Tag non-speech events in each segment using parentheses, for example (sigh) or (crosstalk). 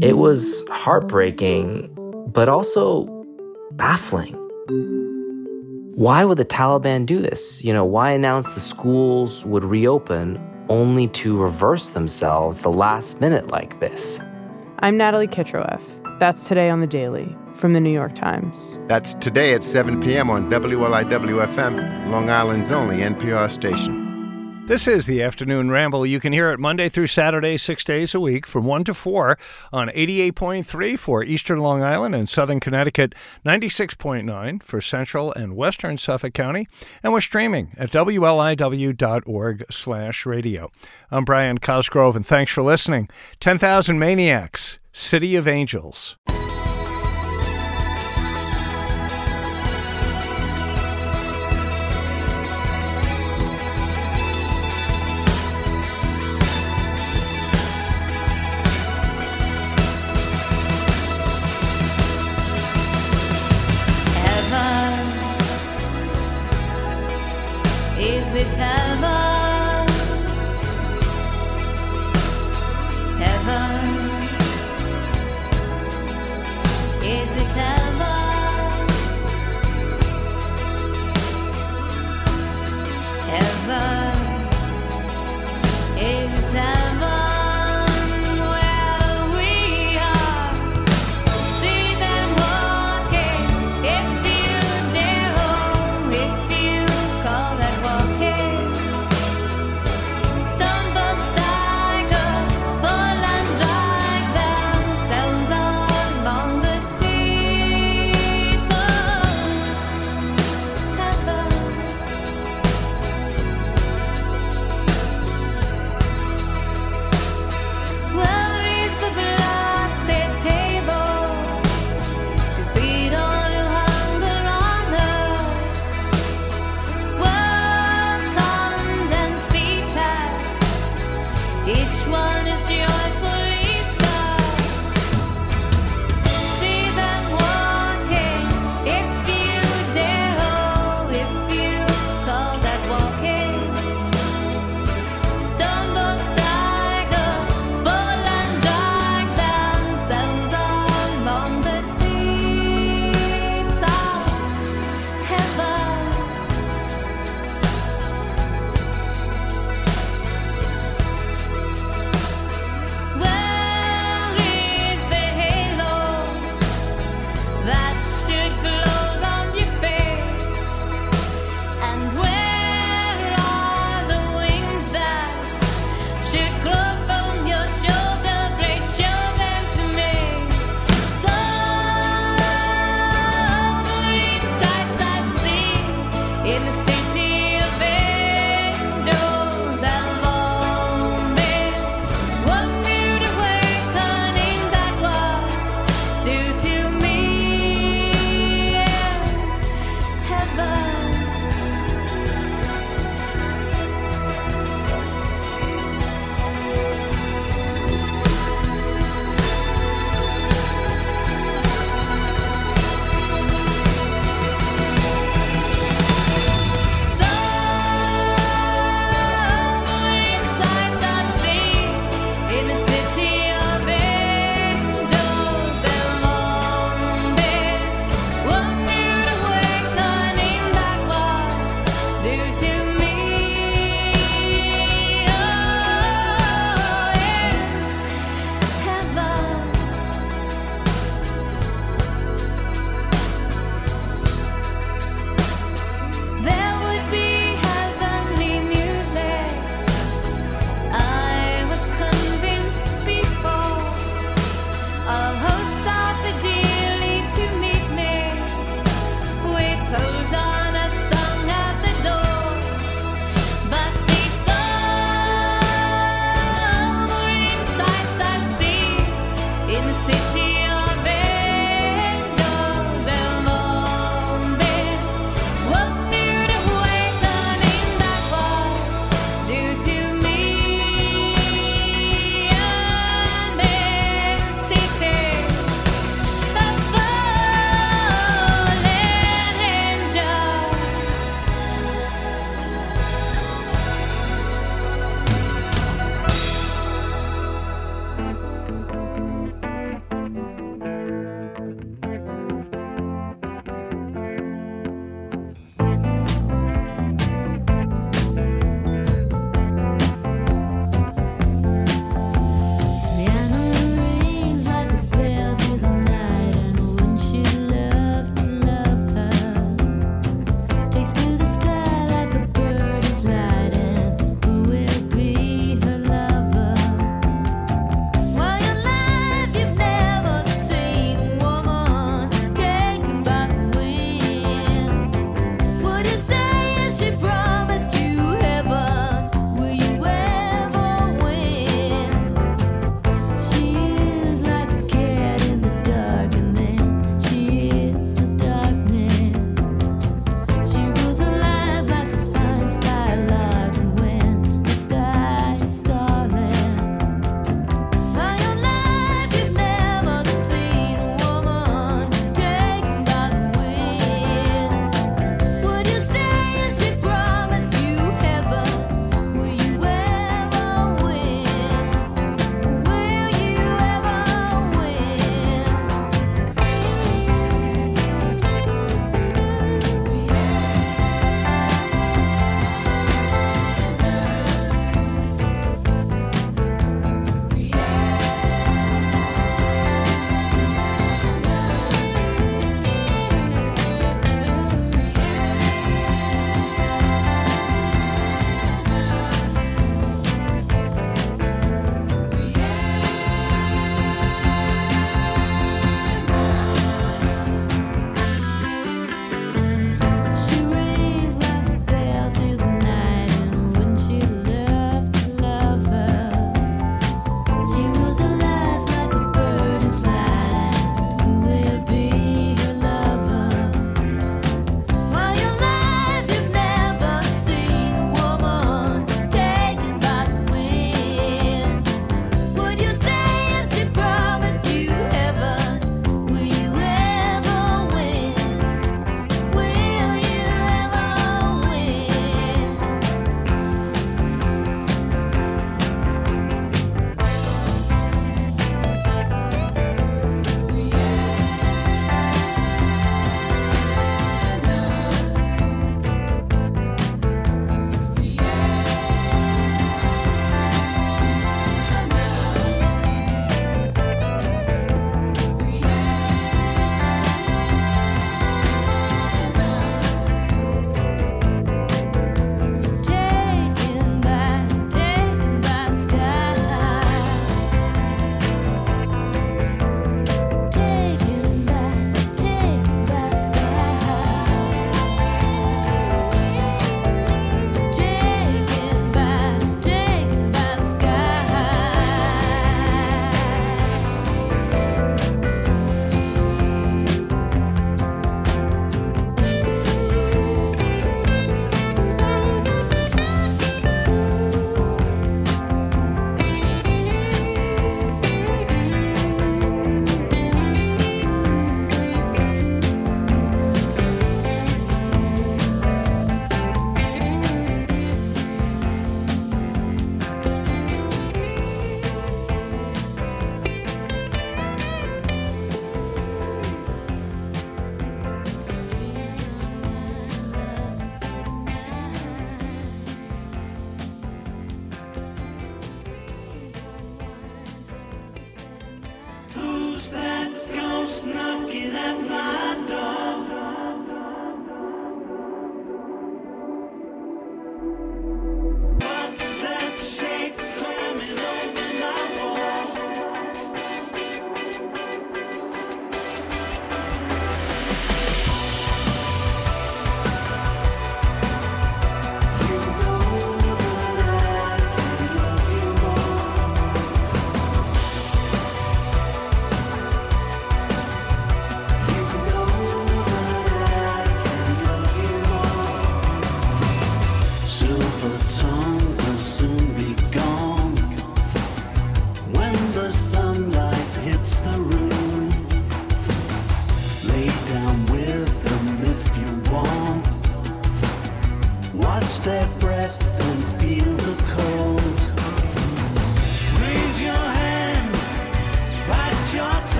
It was heartbreaking, but also baffling. Why would the Taliban do this? You know, why announce the schools would reopen only to reverse themselves the last minute like this? I'm Natalie Kitroeff. That's today on the Daily from the New York Times. That's today at 7 p.m. on WLIW FM, Long Island's only NPR station. This is the afternoon ramble. You can hear it Monday through Saturday, six days a week from 1 to 4 on 88.3 for Eastern Long Island and Southern Connecticut, 96.9 for Central and Western Suffolk County, and we're streaming at WLIW.org slash radio. I'm Brian Cosgrove, and thanks for listening. 10,000 Maniacs, City of Angels.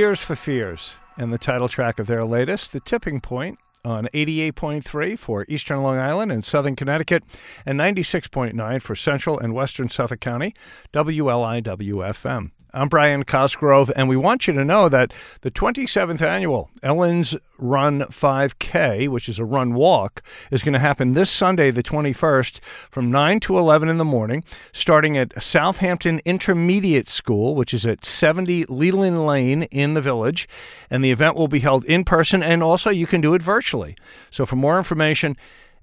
Tears for Fears and the title track of their latest, The Tipping Point, on 88.3 for eastern Long Island and southern Connecticut, and 96.9 for central and western Suffolk County, WLIWFM. I'm Brian Cosgrove, and we want you to know that the 27th annual Ellen's Run 5K, which is a run walk, is going to happen this Sunday, the 21st, from 9 to 11 in the morning, starting at Southampton Intermediate School, which is at 70 Leland Lane in the village. And the event will be held in person, and also you can do it virtually actually. So for more information,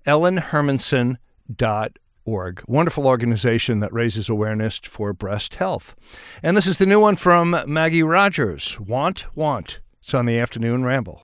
ellenhermanson.org. Org, wonderful organization that raises awareness for breast health. And this is the new one from Maggie Rogers Want, Want. It's on the afternoon ramble.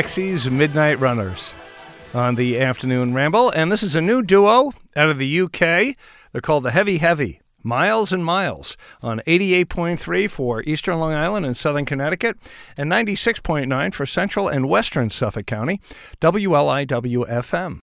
Dexy's Midnight Runners on the afternoon ramble. And this is a new duo out of the UK. They're called the Heavy Heavy. Miles and Miles on 88.3 for Eastern Long Island and Southern Connecticut, and 96.9 for Central and Western Suffolk County, WLIWFM.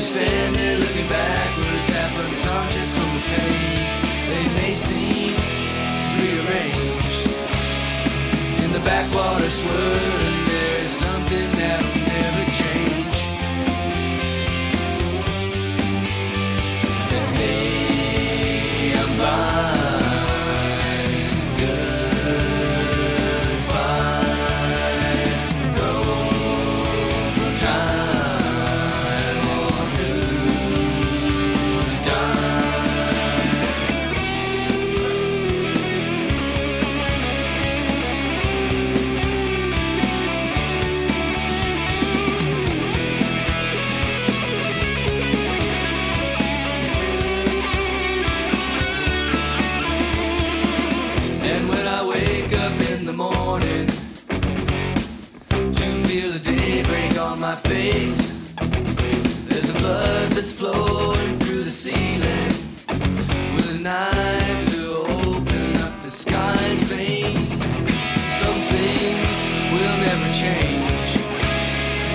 You're standing looking backwards, half unconscious from the pain. They may seem rearranged. In the backwater swirling, there is something that my face. There's a blood that's flowing through the ceiling with a knife to open up the sky's veins. Some things will never change.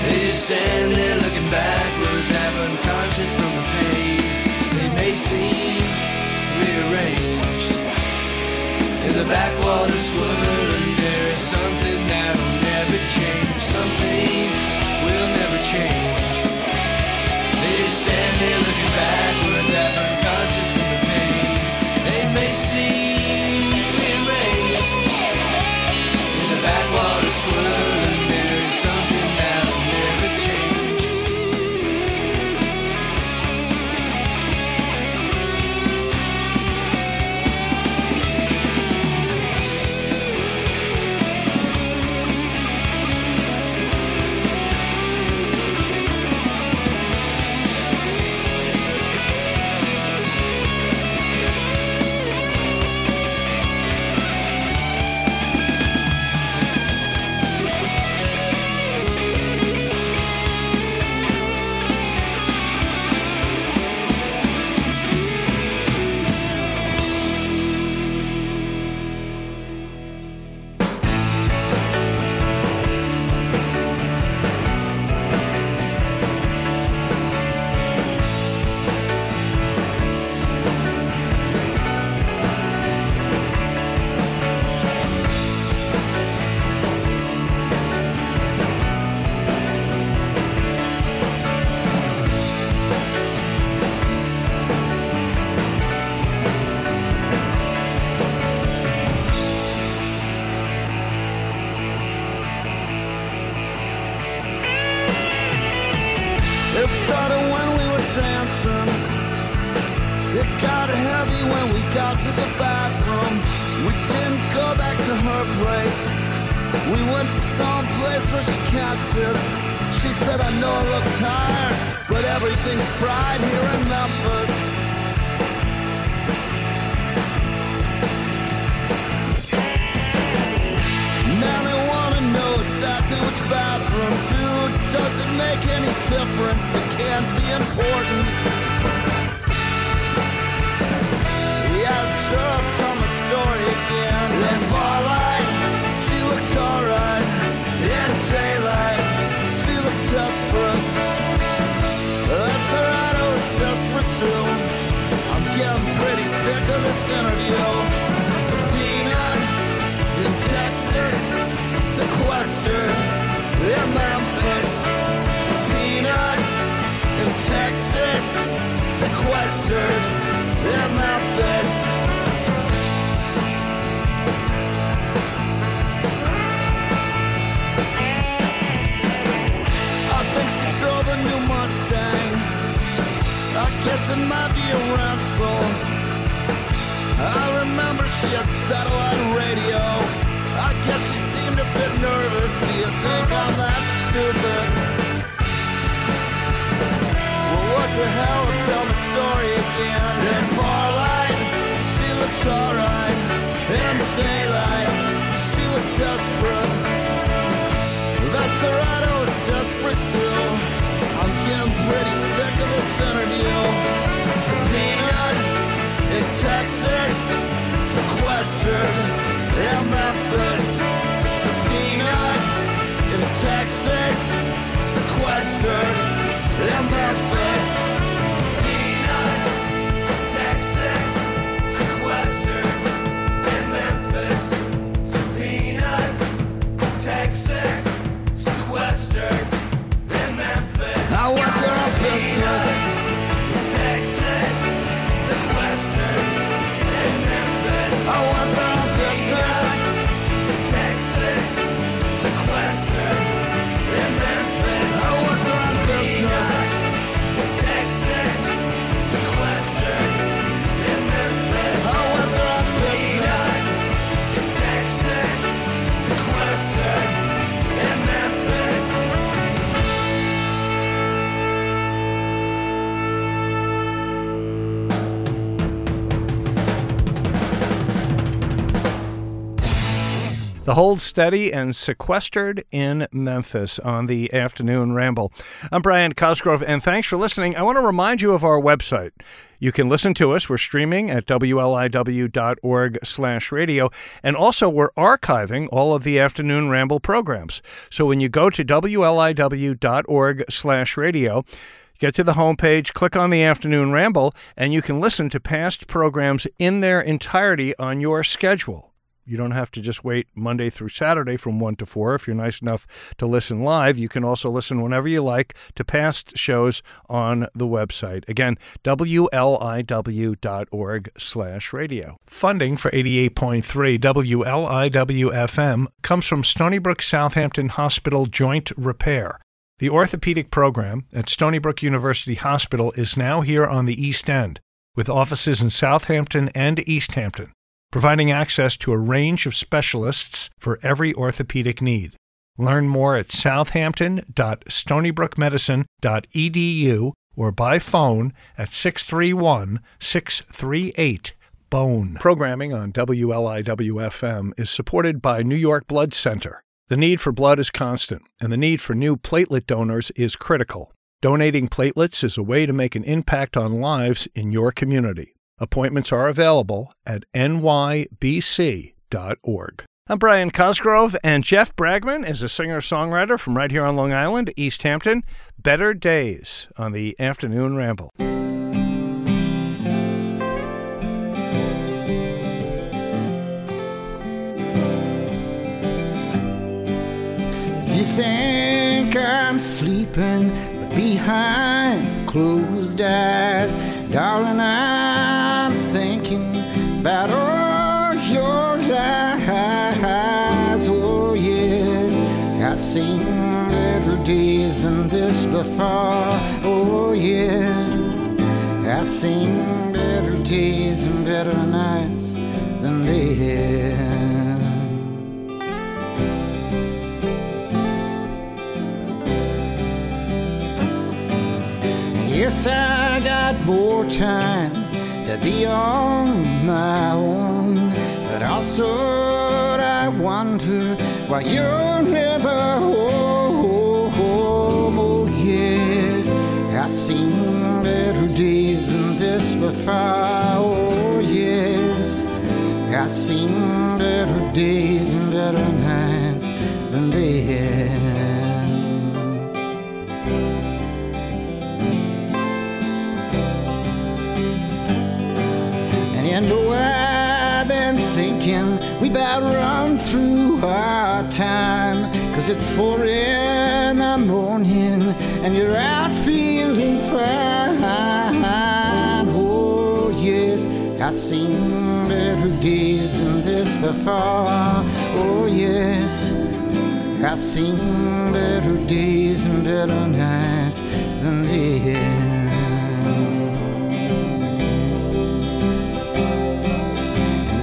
They just stand there looking backwards, half unconscious from the pain. They may seem rearranged. In the backwater swirling, there is something that'll never change. Some things will never change. They stand there looking backwards. Hold Steady and Sequestered in Memphis on the Afternoon Ramble. I'm Brian Cosgrove, and thanks for listening. I want to remind you of our website. You can listen to us. We're streaming at wliw.org slash radio, and also we're archiving all of the Afternoon Ramble programs. So when you go to wliw.org slash radio, Get to the homepage, click on the Afternoon Ramble, and you can listen to past programs in their entirety on your schedule. You don't have to just wait Monday through Saturday from 1 to 4. If you're nice enough to listen live, you can also listen whenever you like to past shows on the website. Again, wliw.org slash radio. Funding for 88.3 WLIW-FM comes from Stony Brook Southampton Hospital Joint Repair. The orthopedic program at Stony Brook University Hospital is now here on the East End, with offices in Southampton and East Hampton providing access to a range of specialists for every orthopedic need. Learn more at southampton.stonybrookmedicine.edu or by phone at 631 638 BONE. Programming on WLIW-FM is supported by New York Blood Center. The need for blood is constant, and the need for new platelet donors is critical. Donating platelets is a way to make an impact on lives in your community. Appointments are available at nybc.org. I'm Brian Cosgrove, and Jeff Bragman is a singer songwriter from right here on Long Island, East Hampton. Better Days on the Afternoon Ramble. You think I'm sleeping, behind closed eyes, darling, thinking about all your lies. Oh, yes, I've seen better days than this before. Oh, yes, I've seen better days and better nights than this. Yes, I got more time to be on my own. But also, I wonder why you're never home. Oh, yes, I've seen better days than this before. Oh, yes, I've seen better days and better nights than this. And know I've been thinking we better run through our time. Cause it's four in the morning and you're out feeling fine. Oh, yes, I've seen better days than this before. Oh, yes, I've seen better days and better nights than this.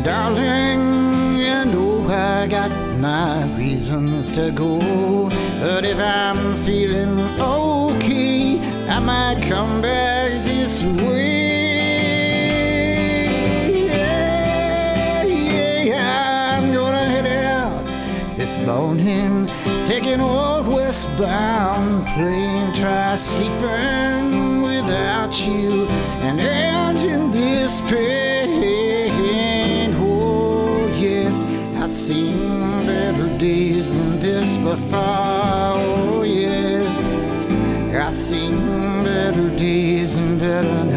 Darling, you know I got my reasons to go. But if I'm feeling okay, I might come back this way. Yeah, yeah, I'm gonna head out this morning, taking old westbound plane. Try sleeping without you and ending this pain. Before. Oh, yes, I've seen better days and better nights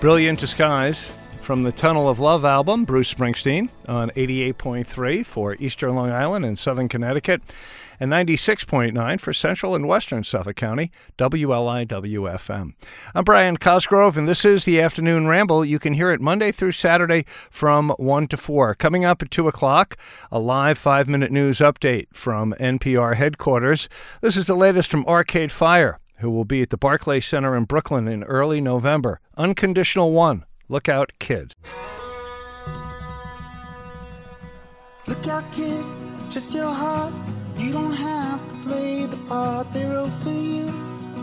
Brilliant Disguise from the Tunnel of Love album, Bruce Springsteen, on 88.3 for Eastern Long Island and Southern Connecticut, and 96.9 for Central and Western Suffolk County, WLIWFM. I'm Brian Cosgrove, and this is the Afternoon Ramble. You can hear it Monday through Saturday from 1 to 4. Coming up at 2 o'clock, a live five minute news update from NPR headquarters. This is the latest from Arcade Fire who will be at the Barclay Center in Brooklyn in early November. Unconditional One. Look out, kids. Look out, kid, just your heart. You don't have to play the part they're all for you.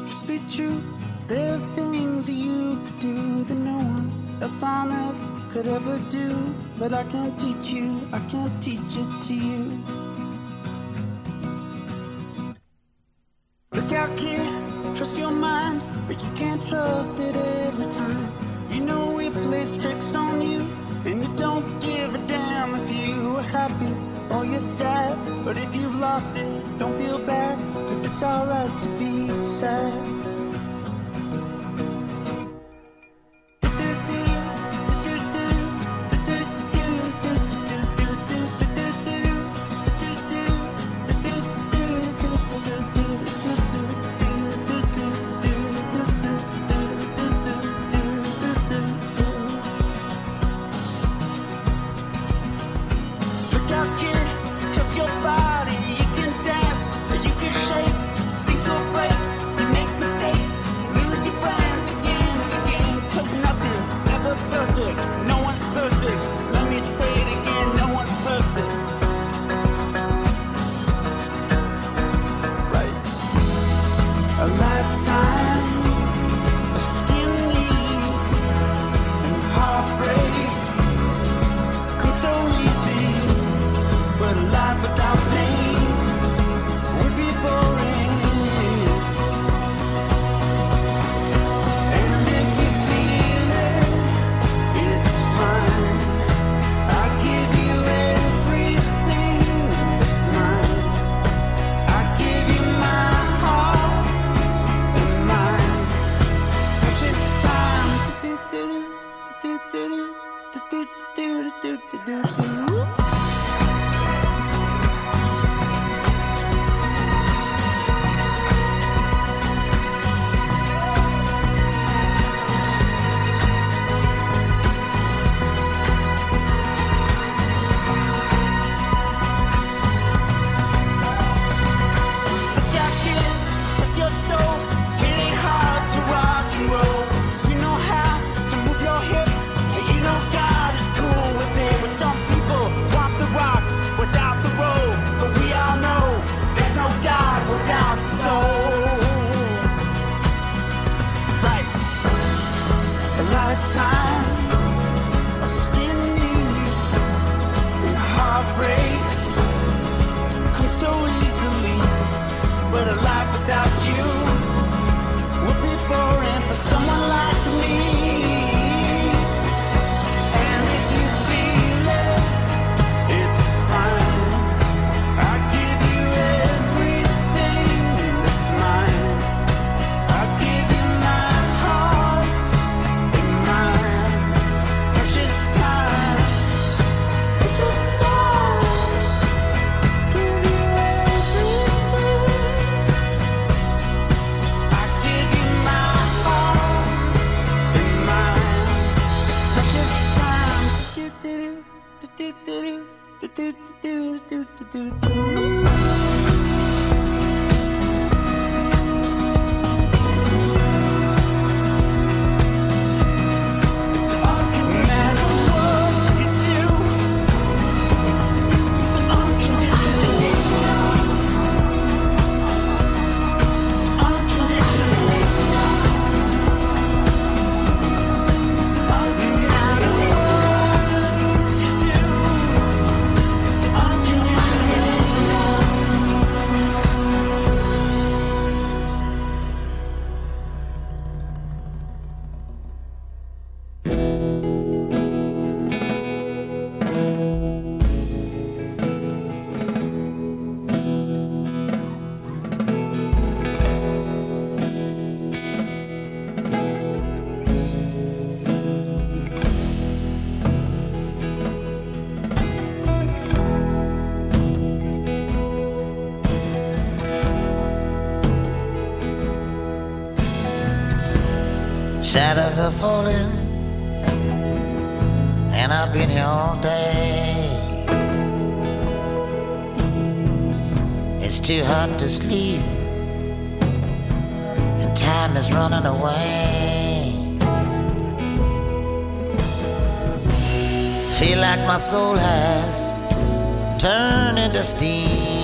Just be true. There are things you could do that no one else on earth could ever do. But I can't teach you, I can't teach it to you. Look out, kid, trust your mind, but you can't trust it every time. You know it plays tricks on you, and you don't give a damn if you are happy or you're sad. But if you've lost it, don't feel bad, cause it's alright to be sad. Shadows are falling, and I've been here all day. It's too hot to sleep, and time is running away. Feel like my soul has turned into steam.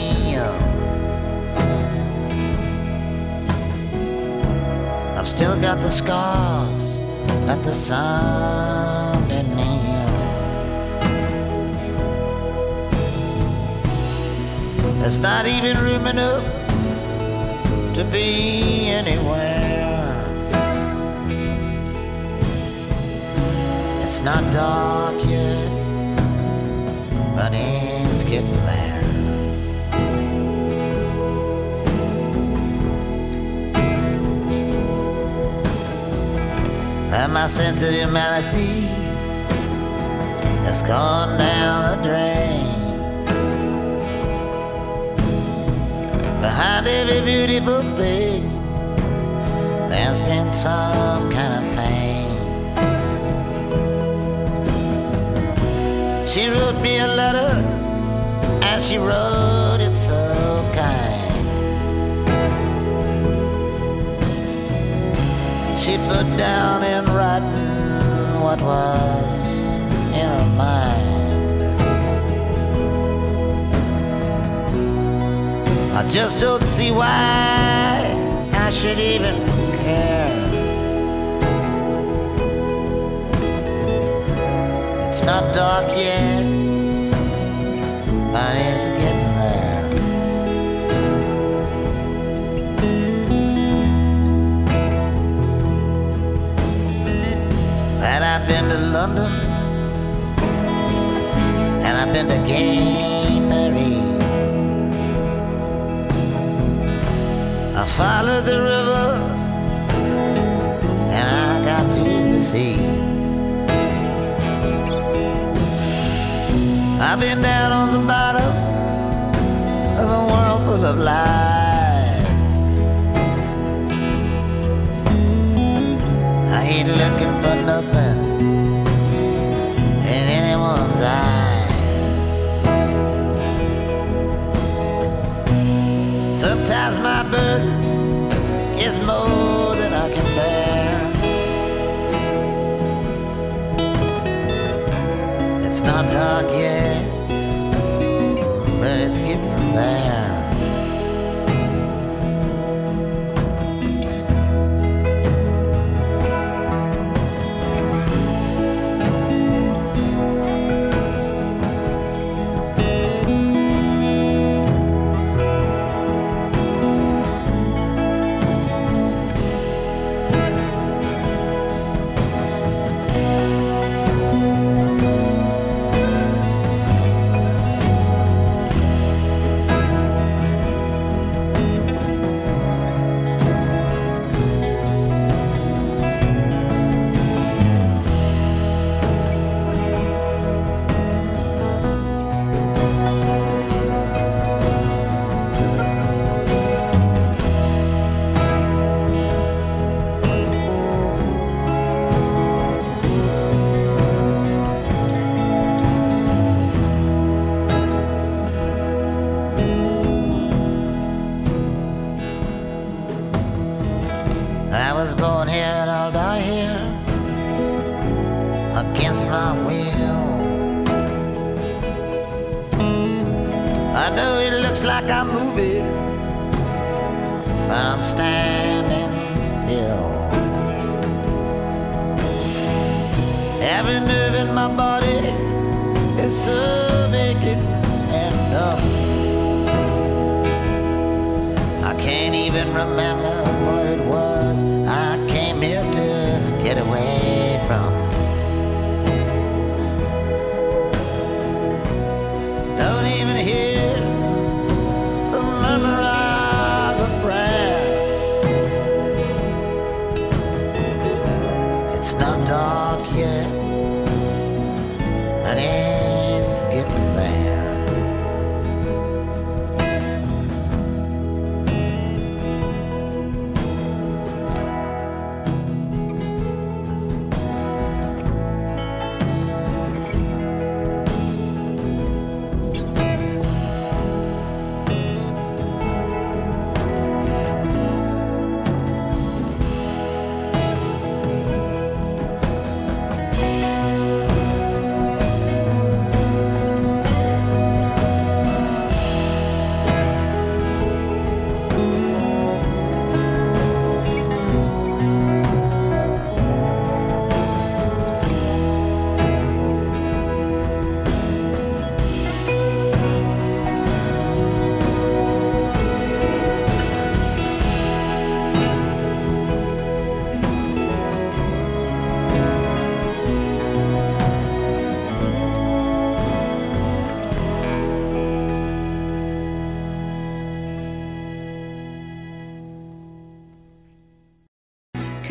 I've still got the scars that the sun heal. There's not even room enough to be anywhere. It's not dark yet, but it's getting there. And my sense of humanity has gone down the drain. Behind every beautiful thing, there's been some kind of pain. She wrote me a letter, and she wrote it so kind. Put down in writing what was in her mind. I just don't see why I should even care. It's not dark yet, but it's getting And I've been to London, and I've been to Mary. I followed the river, and I got to the sea. I've been down on the bottom of a world full of lies. Nothing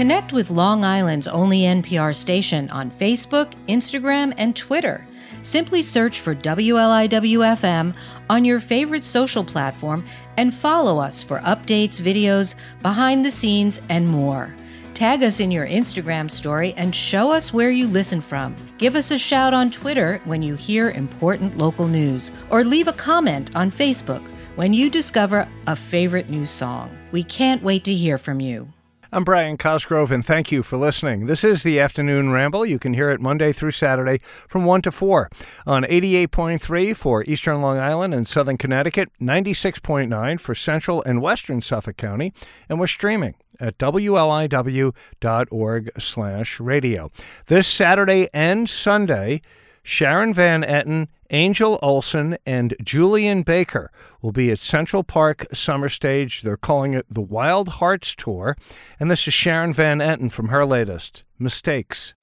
Connect with Long Island's only NPR station on Facebook, Instagram, and Twitter. Simply search for WLIWFM on your favorite social platform and follow us for updates, videos, behind the scenes, and more. Tag us in your Instagram story and show us where you listen from. Give us a shout on Twitter when you hear important local news, or leave a comment on Facebook when you discover a favorite new song. We can't wait to hear from you. I'm Brian Cosgrove, and thank you for listening. This is the Afternoon Ramble. You can hear it Monday through Saturday from 1 to 4 on 88.3 for Eastern Long Island and Southern Connecticut, 96.9 for Central and Western Suffolk County, and we're streaming at wliw.org slash radio. This Saturday and Sunday, Sharon Van Etten, Angel Olsen, and Julien Baker will be at Central Park Summer Stage. They're calling it the Wild Hearts Tour. And this is Sharon Van Etten from her latest, Mistakes.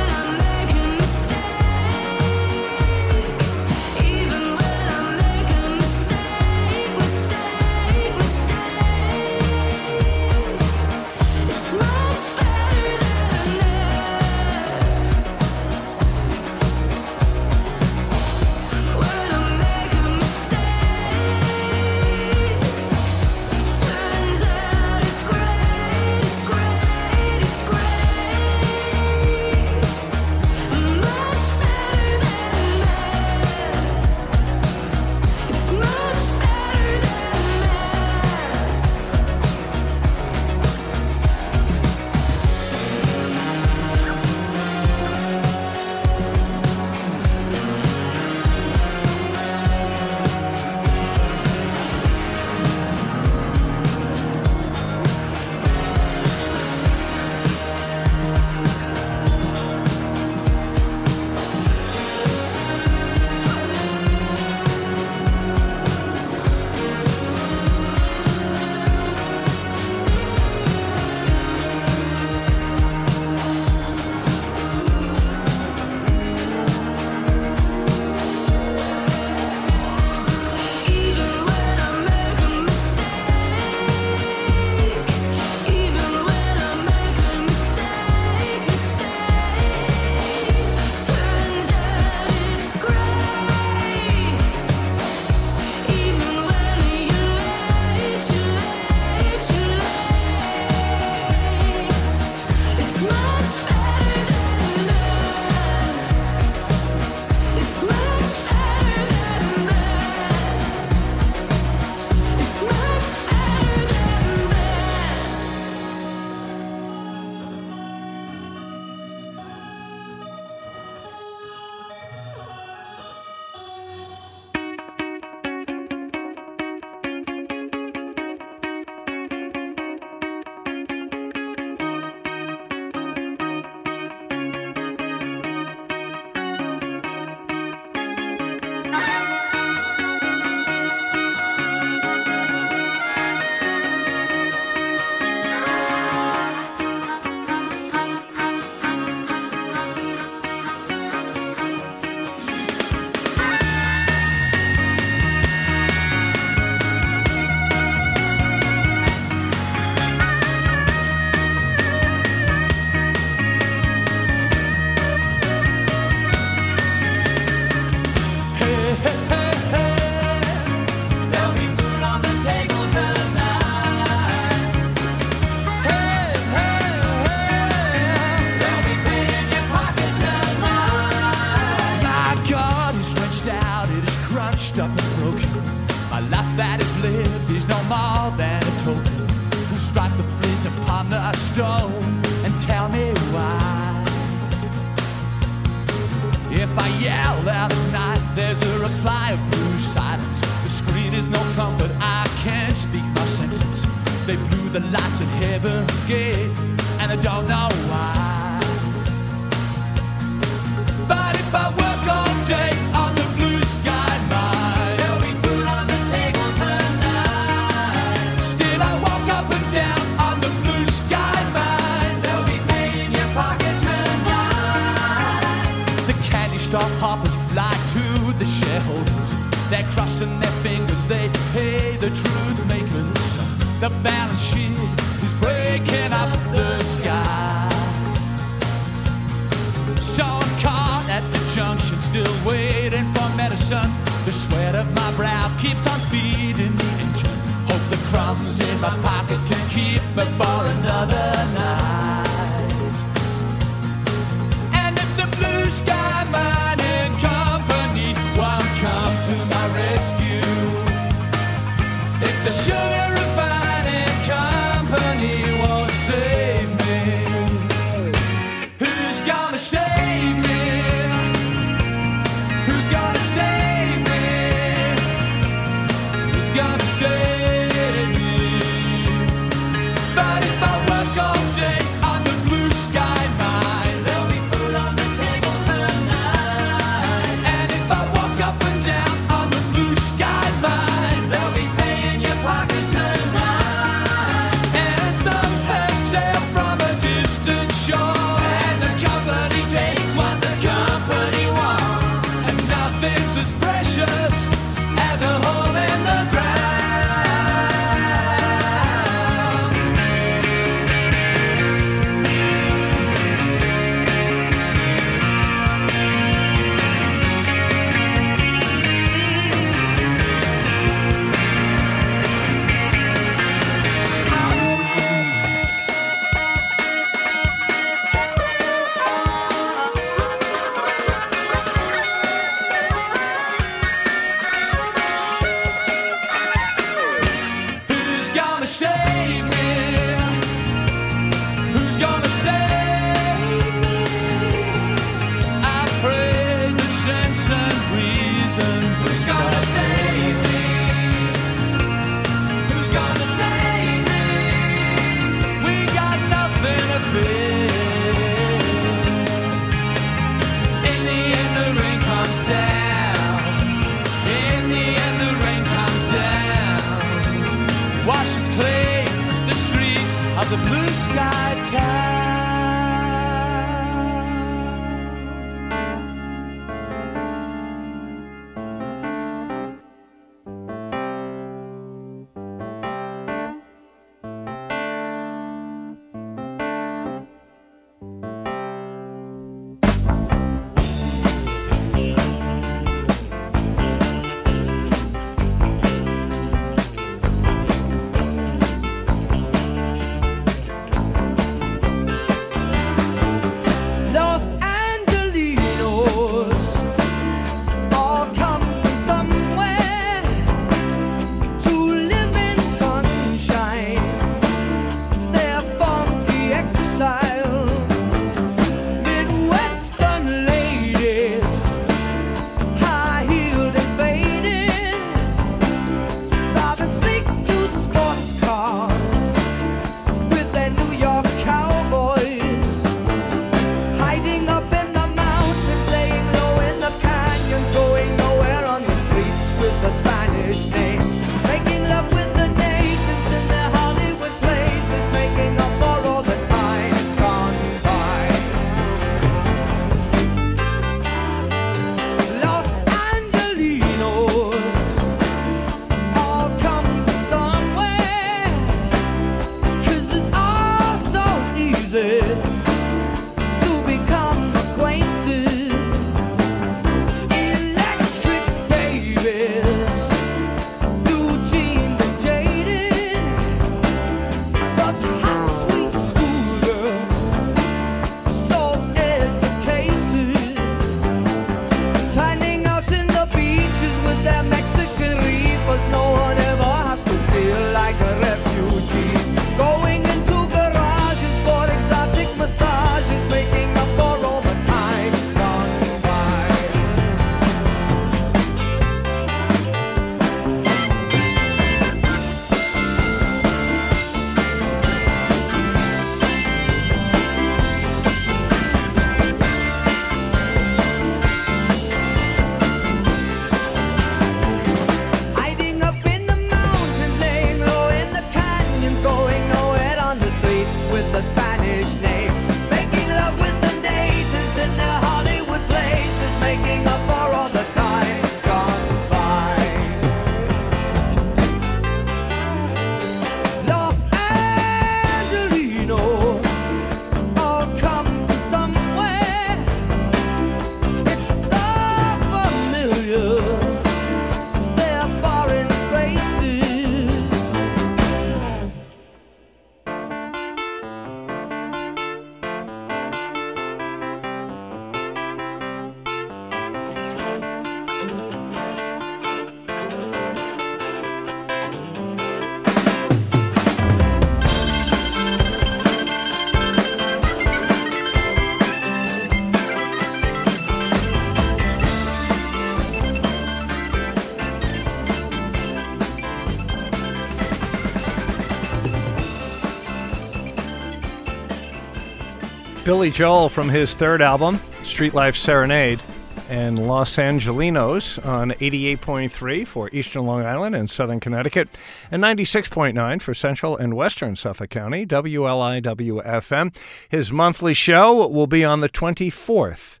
Billy Joel from his third album, Streetlife Serenade, and Los Angelenos on 88.3 for Eastern Long Island and Southern Connecticut, and 96.9 for Central and Western Suffolk County, WLIWFM. His monthly show will be on the 24th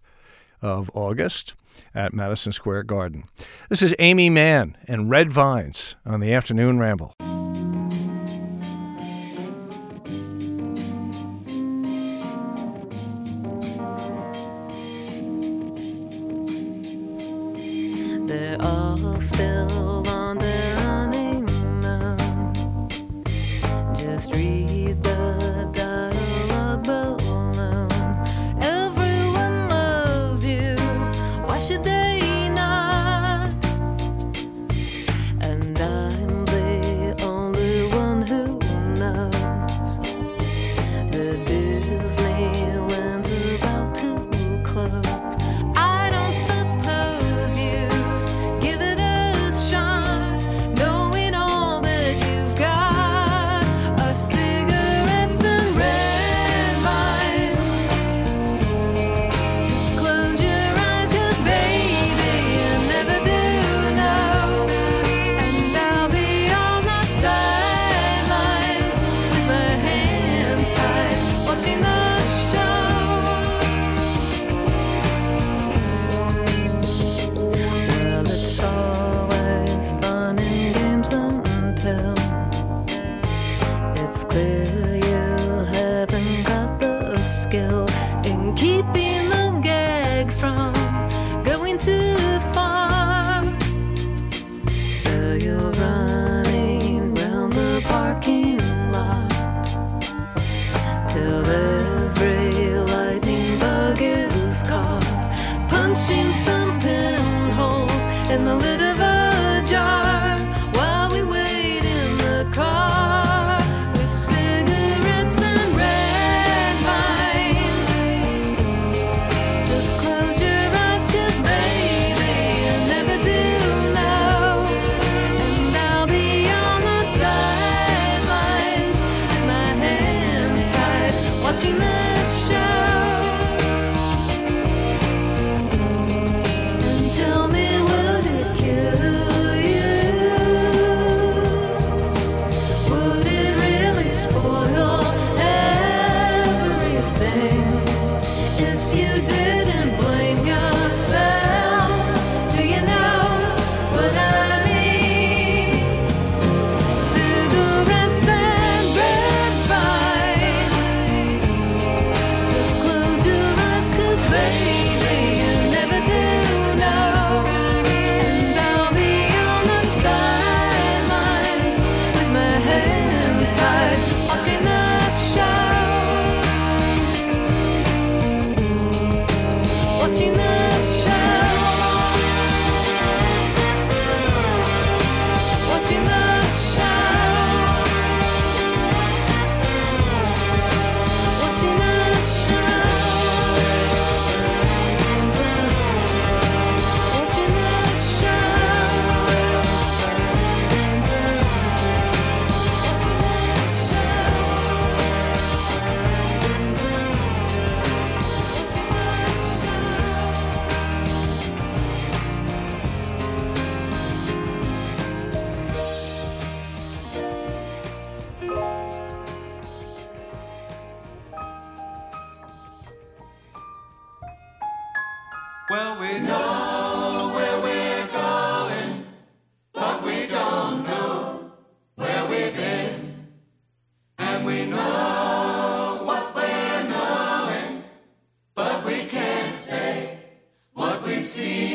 of August at Madison Square Garden. This is Aimee Mann and Red Vines on the Afternoon Ramble. they're all still. see.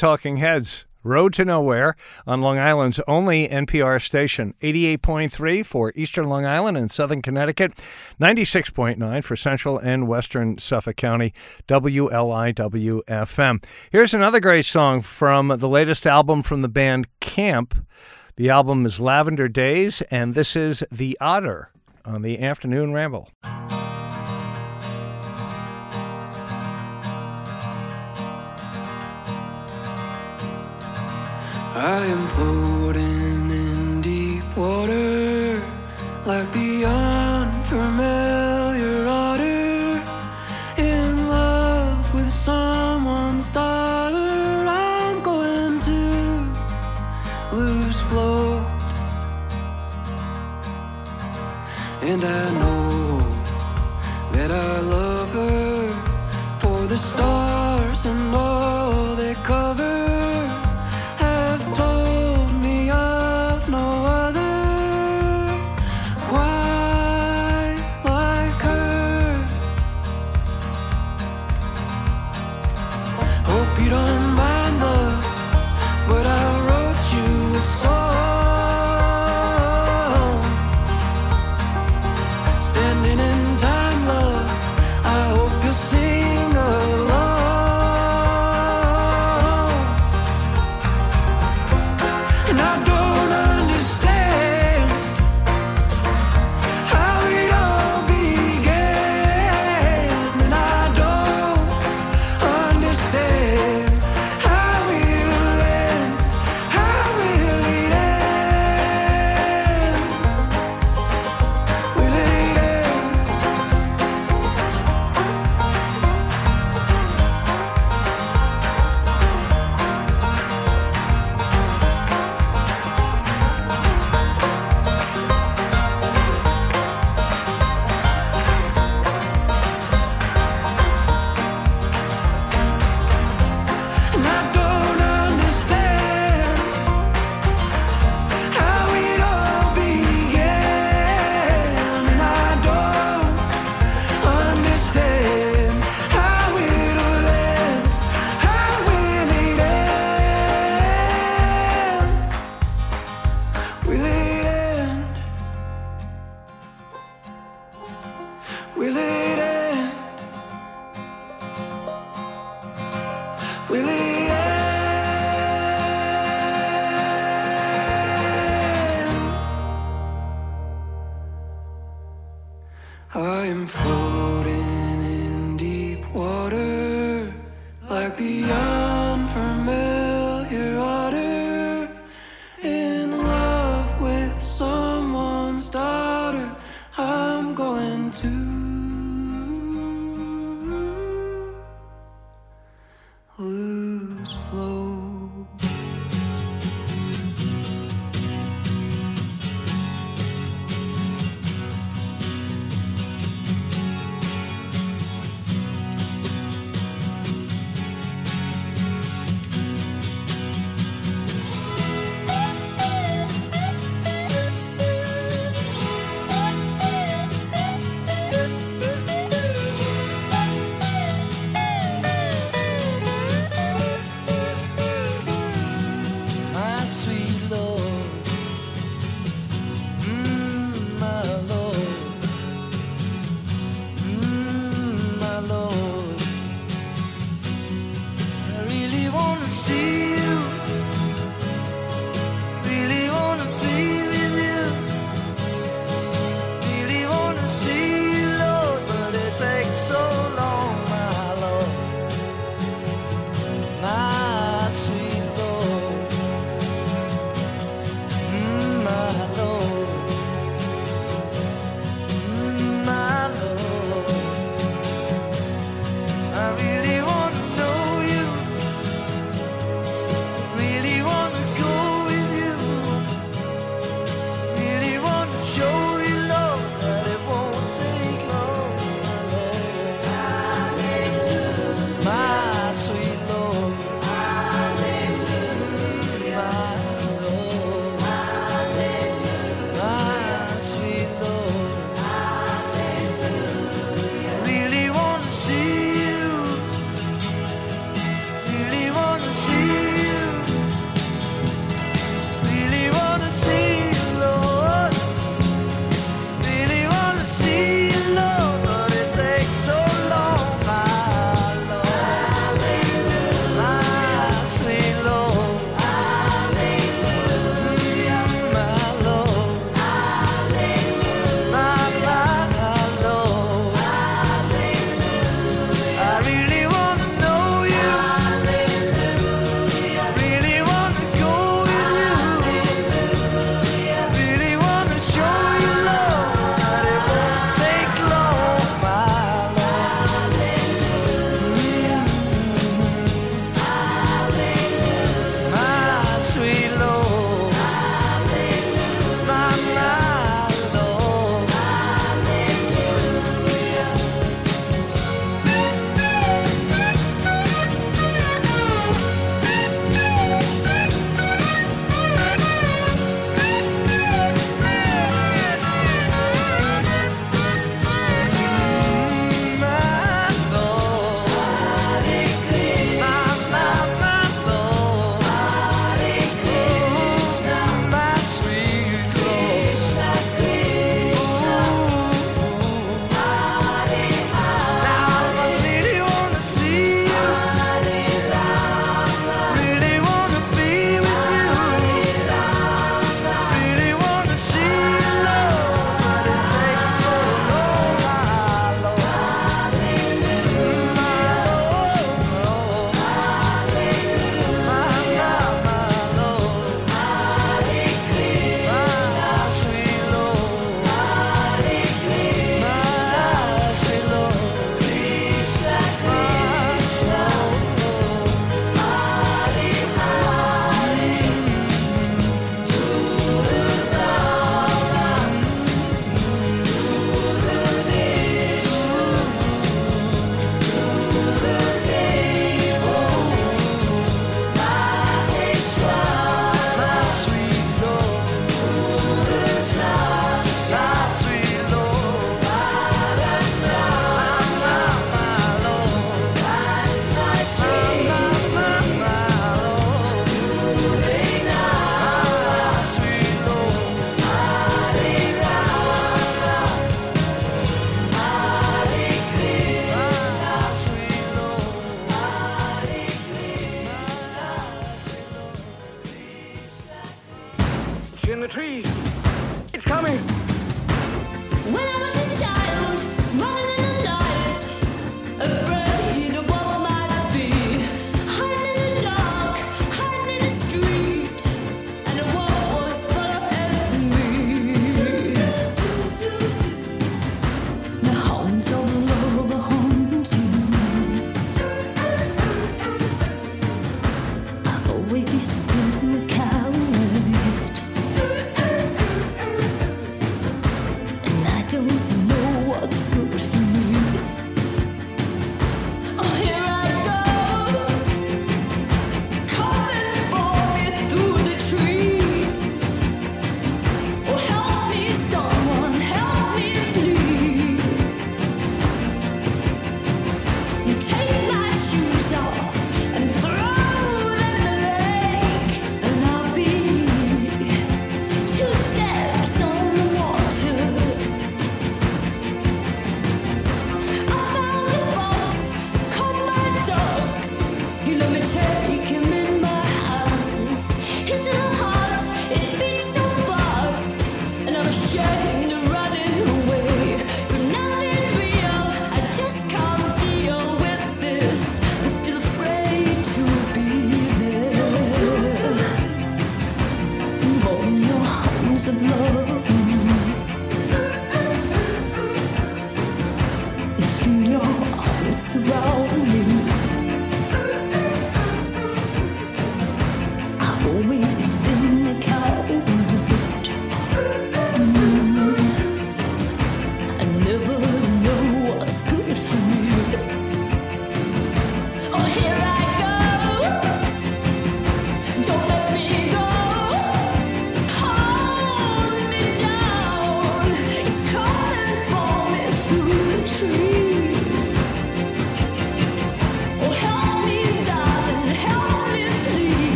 Talking Heads. Road to Nowhere on Long Island's only NPR station, 88.3 for Eastern Long Island and Southern Connecticut, 96.9 for Central and Western Suffolk County, WLIW-FM. Here's another great song from the latest album from the band Caamp. The album is Lavender Days, and this is The Otter on the Afternoon Ramble. I am floating in deep water like the unfamiliar otter in love with someone's daughter. I'm going to lose float, and I know that I love her for the stars and all they cover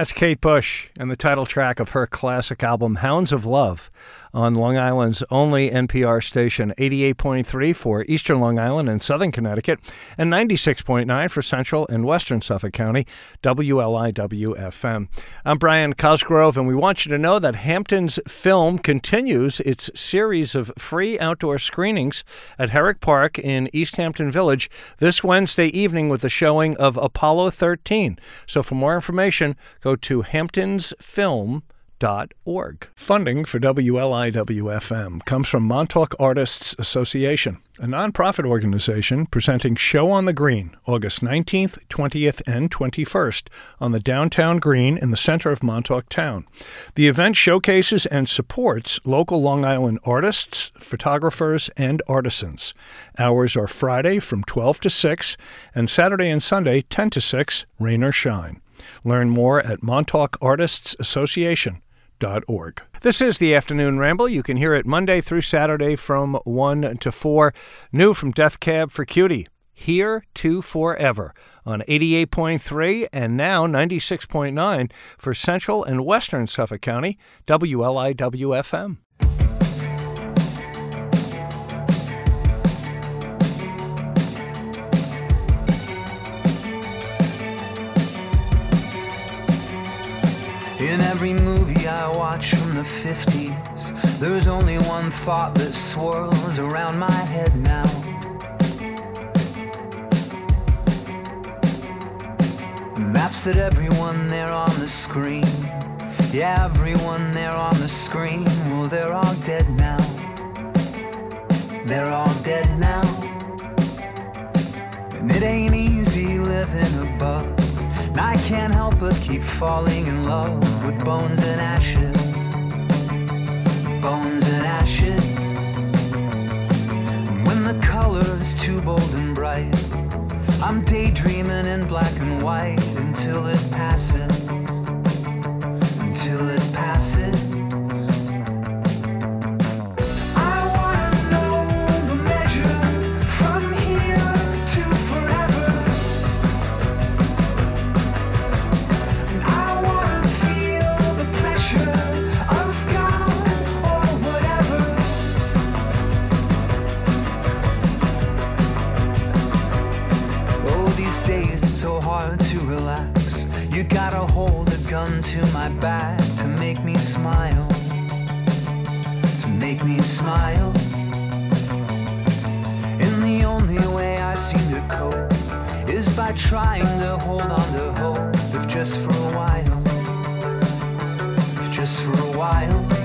That's Kate Bush and the title track of her classic album, Hounds of Love, on Long Island's only NPR station, 88.3 for Eastern Long Island and Southern Connecticut, and 96.9 for Central and Western Suffolk County, WLIW FM. I'm Brian Cosgrove, and we want you to know that Hampton's Film continues its series of free outdoor screenings at Herrick Park in East Hampton Village this Wednesday evening with the showing of Apollo 13. So for more information, go to hamptonsfilm.org. Funding for WLIWFM comes from Montauk Artists Association, a nonprofit organization presenting Show on the Green August 19th, 20th, and 21st on the downtown green in the center of Montauk Town. The event showcases and supports local Long Island artists, photographers, and artisans. Hours are Friday from 12 to 6 and Saturday and Sunday 10 to 6, rain or shine. Learn more at montaukartistsassociation.org. This is the Afternoon Ramble. You can hear it Monday through Saturday from 1 to 4. New from Death Cab for Cutie. Here to Forever on 88.3 and now 96.9 for Central and Western Suffolk County, WLIWFM. In every movie I watch from the 50s, there's only one thought that swirls around my head now. And that's that everyone there on the screen, yeah, everyone there on the screen, well, they're all dead now. They're all dead now. And it ain't easy living above I can't help but keep falling in love with bones and ashes. Bones and ashes. When the color is too bold and bright, I'm daydreaming in black and white until it passes. Until it passes. Gotta hold a gun to my back to make me smile. To make me smile. And the only way I seem to cope is by trying to hold on to hope, if just for a while. If just for a while.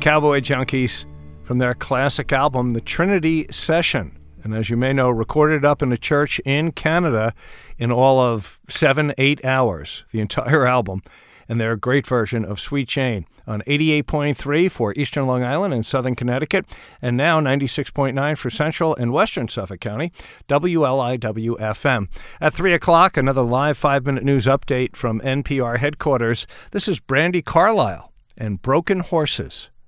Cowboy Junkies from their classic album, The Trinity Session. And as you may know, recorded up in a church in Canada in all of seven, eight hours, the entire (laughs) album, and their great version of Sweet Jane* on 88.3 for Eastern Long Island and Southern Connecticut, and now 96.9 for Central and Western Suffolk County, WLIWFM. At 3 o'clock, another live five minute news update from NPR headquarters. This is Brandi Carlile and Broken Horses.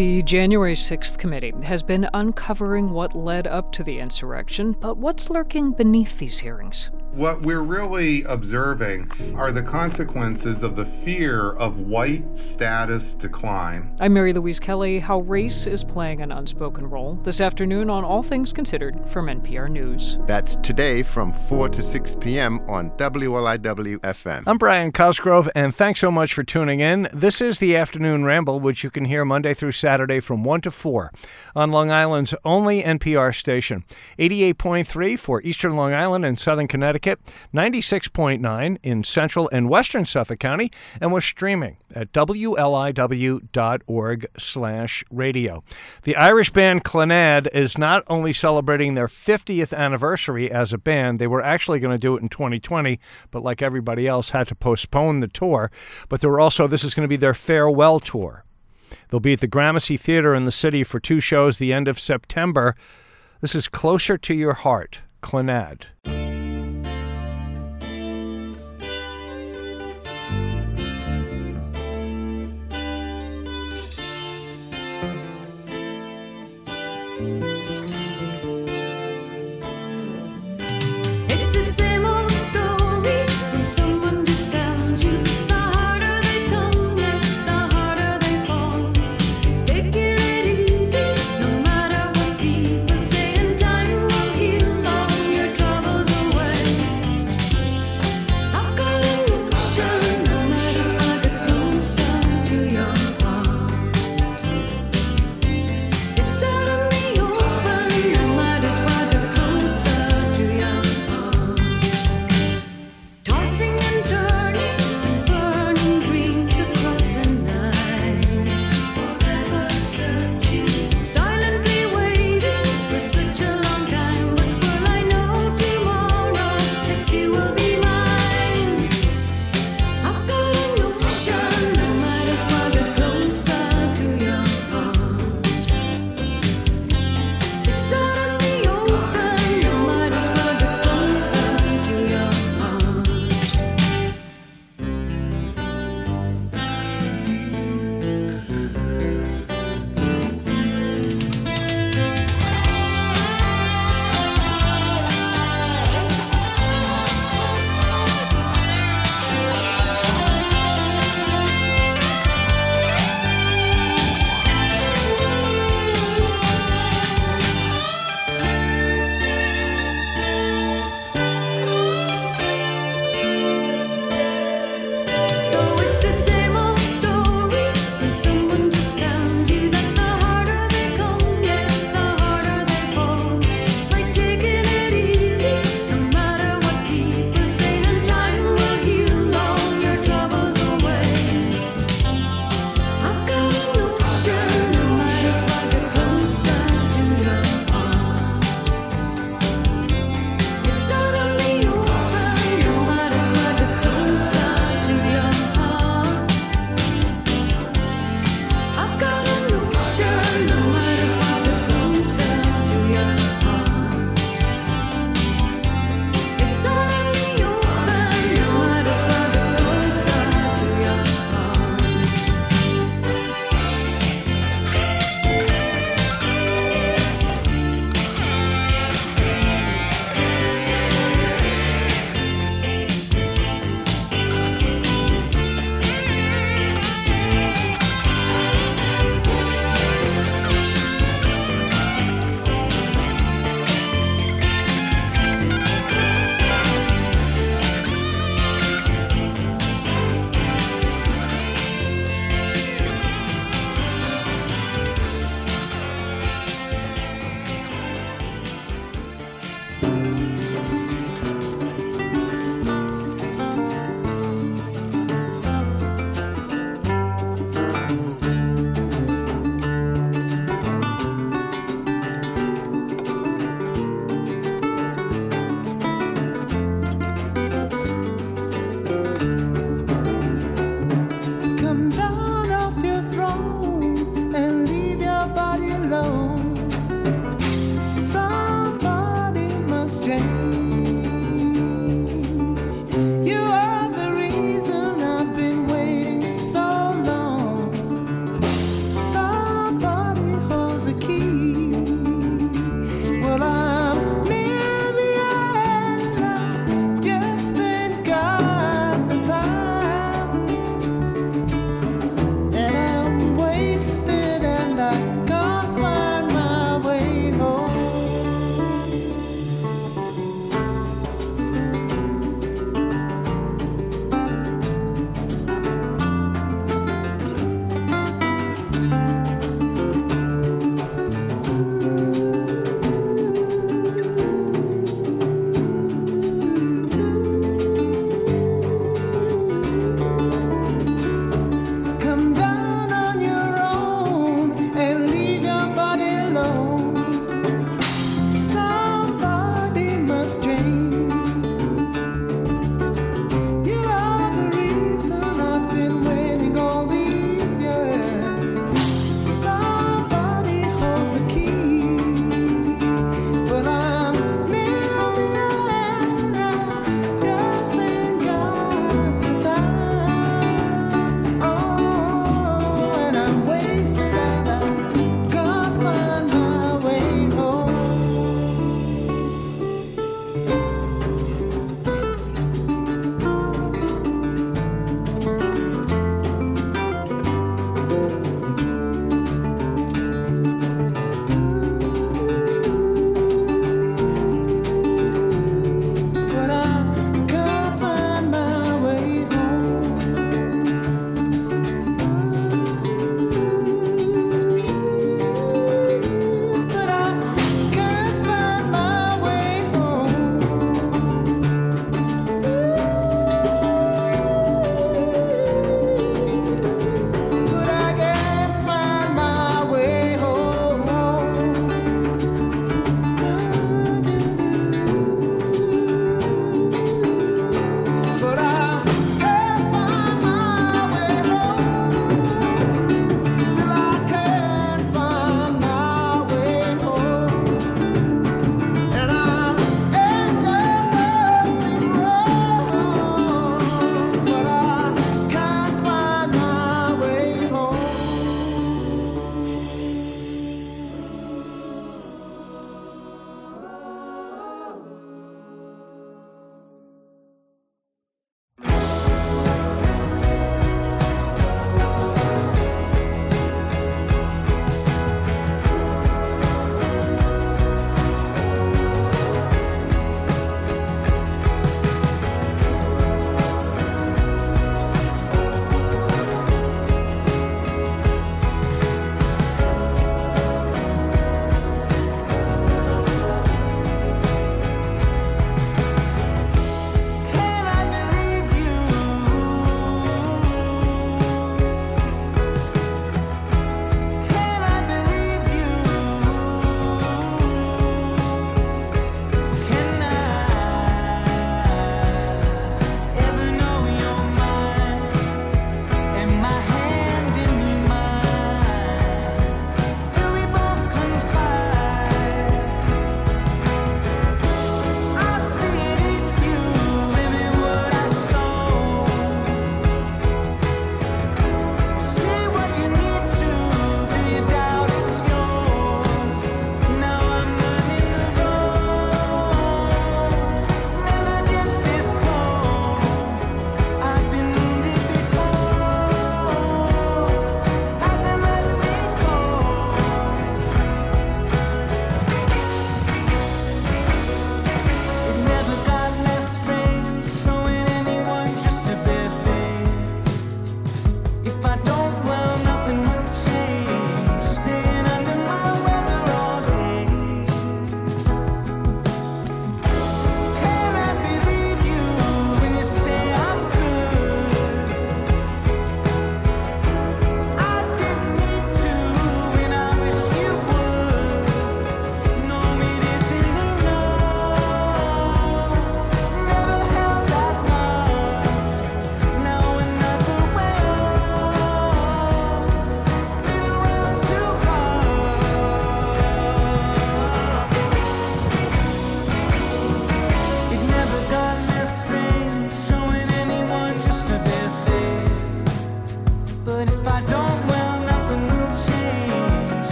The January 6th committee has been uncovering what led up to the insurrection, but what's lurking beneath these hearings? What we're really observing are the consequences of the fear of white status decline. I'm Mary Louise Kelly. How race is playing an unspoken role this afternoon on All Things Considered from NPR News. That's today from 4 to 6 p.m. on WLIW FM. I'm Brian Cosgrove, and thanks so much for tuning in. This is the Afternoon Ramble, which you can hear Monday through Saturday from 1 to 4 on Long Island's only NPR station. 88.3 for Eastern Long Island and Southern Connecticut, 96.9 in Central and Western Suffolk County, and we're streaming at wliw.org slash radio. The Irish band Clannad is not only celebrating their 50th anniversary as a band, they were actually going to do it in 2020, but like everybody else, had to postpone the tour. But they were also, this is going to be their farewell tour. They'll be at the Gramercy Theater in the city for two shows the end of September. This is Closer to Your Heart, Clannad.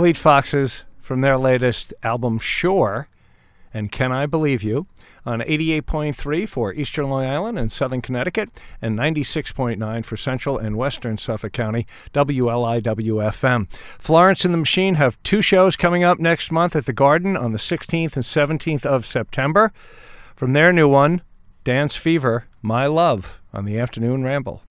Fleet Foxes from their latest album, Shore, and Can I Believe You? on 88.3 for Eastern Long Island and Southern Connecticut, and 96.9 for Central and Western Suffolk County, WLIWFM. Florence and the Machine have two shows coming up next month at the Garden on the 16th and 17th of September. From their new one, Dance Fever, My Love, on the Afternoon Ramble.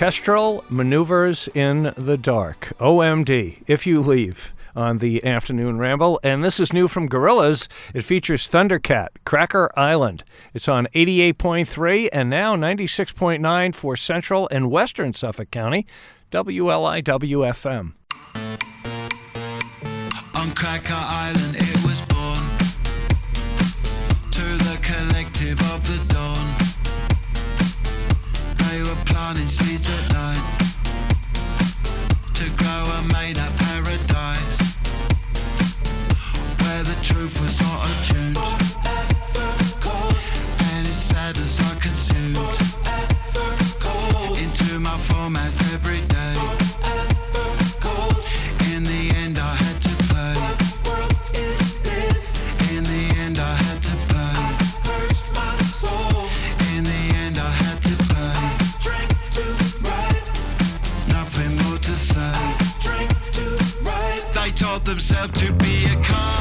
Orchestral Maneuvers in the Dark, OMD, if you leave on the afternoon ramble. And this is new from Gorillaz, It features Thundercat, Cracker Island. It's on 88.3 and now 96.9 for central and western Suffolk County, WLIWFM. On Cracker Island themselves to be a car.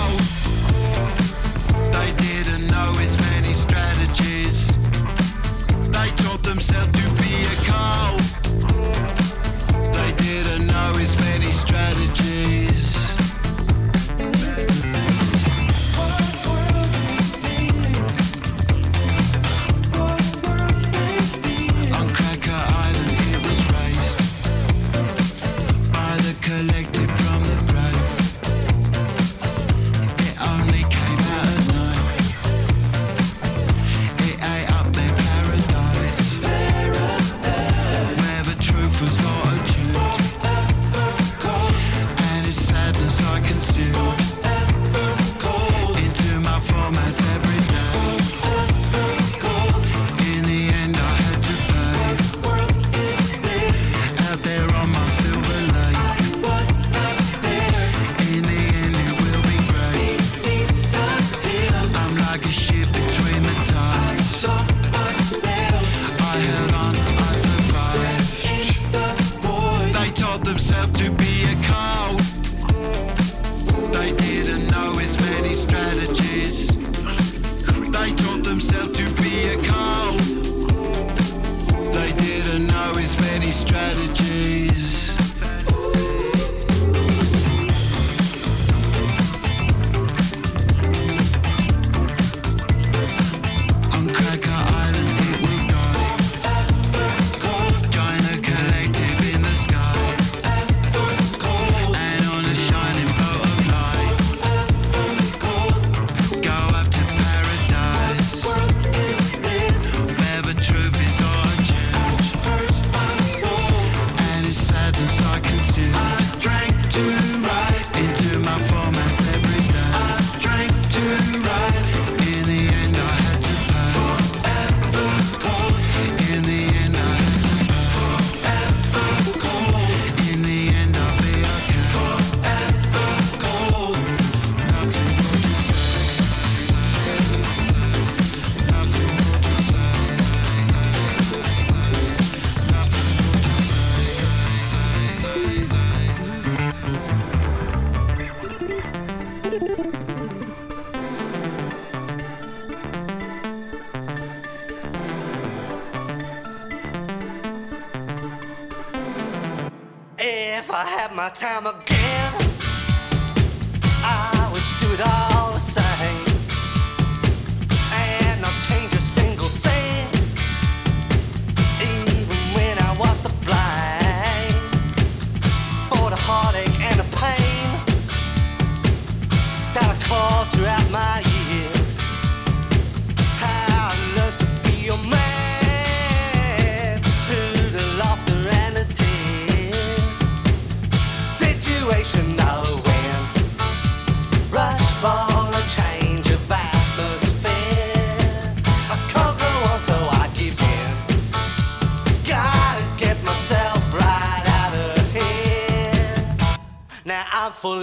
time again.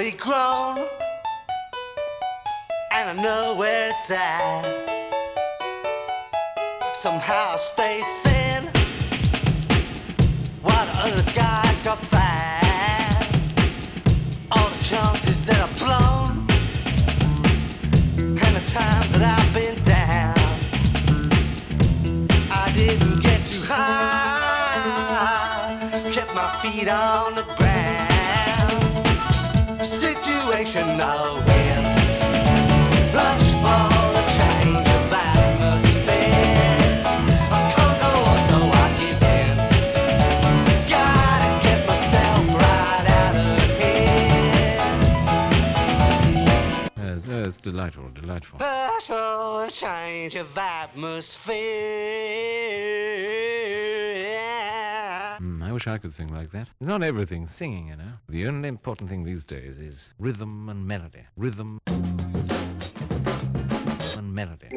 fully grown, and I know where it's at. Somehow I stay thin, while the other guys got fat. All the chances that I've blown, and the times that I've been down, I didn't get too high, kept my feet on the ground. emotional. Blush for the change of atmosphere. So I give in. Gotta get myself right out of here. Yes, yes, delightful, delightful. Blush for the change of atmosphere wish I could sing like that. It's not everything singing, you know. The only important thing these days is rhythm and melody. Rhythm and melody.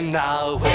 now.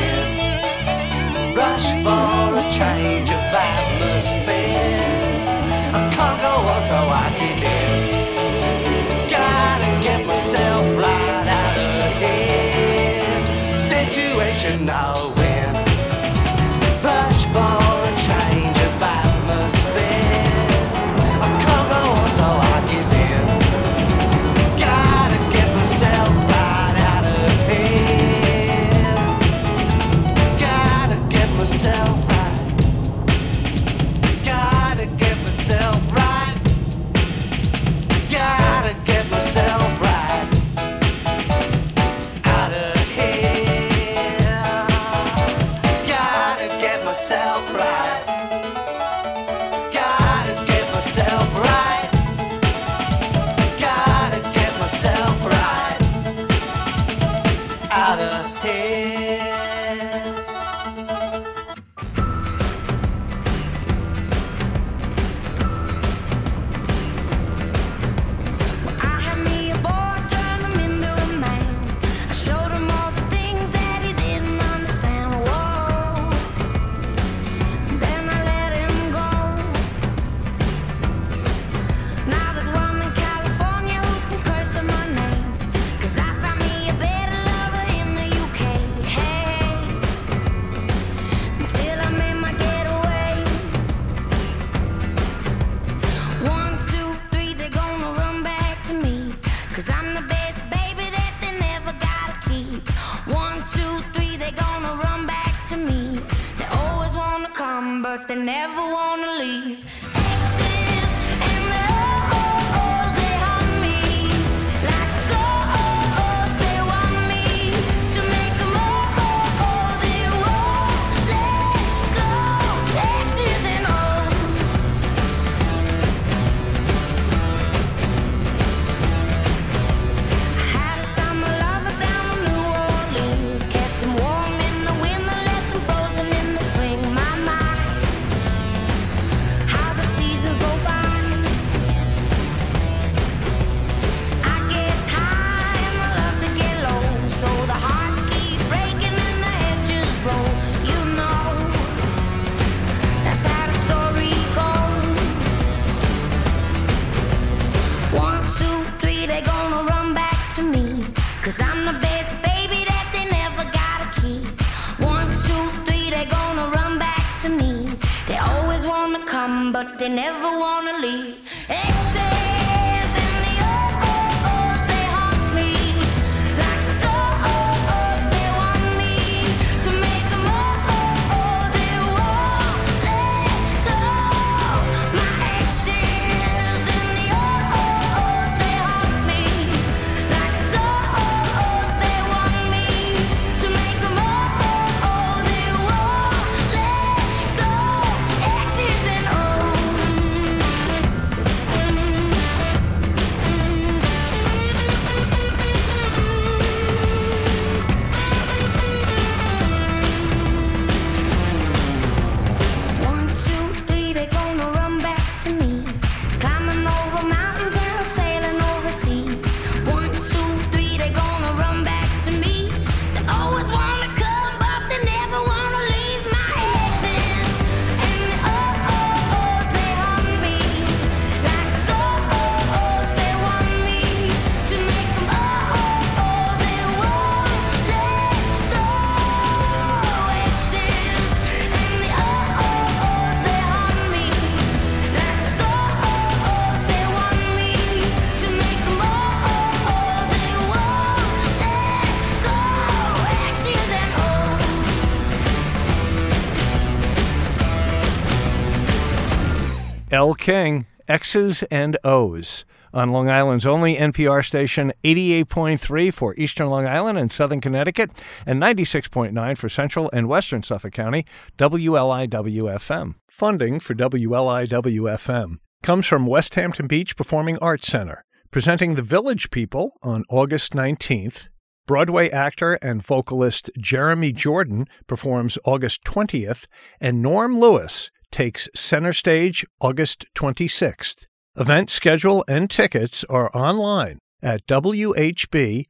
King, X's and O's. On Long Island's only NPR station, 88.3 for Eastern Long Island and Southern Connecticut, and 96.9 for Central and Western Suffolk County, WLIW-FM. Funding for WLIW-FM comes from Westhampton Beach Performing Arts Center, presenting The Village People on August 19th. Broadway actor and vocalist Jeremy Jordan performs August 20th, and Norm Lewis takes center stage August 26th. Event schedule and tickets are online at whbpac.org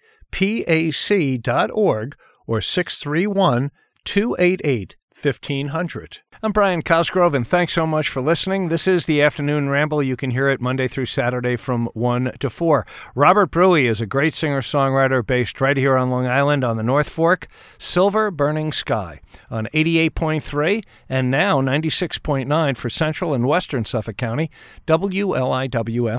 or 631 288 1500. I'm Brian Cosgrove, and thanks so much for listening. This is the Afternoon Ramble. You can hear it Monday through Saturday from 1 to 4. Robert Brewy is a great singer songwriter based right here on Long Island on the North Fork. Silver Burning Sky on 88.3 and now 96.9 for Central and Western Suffolk County, WLIW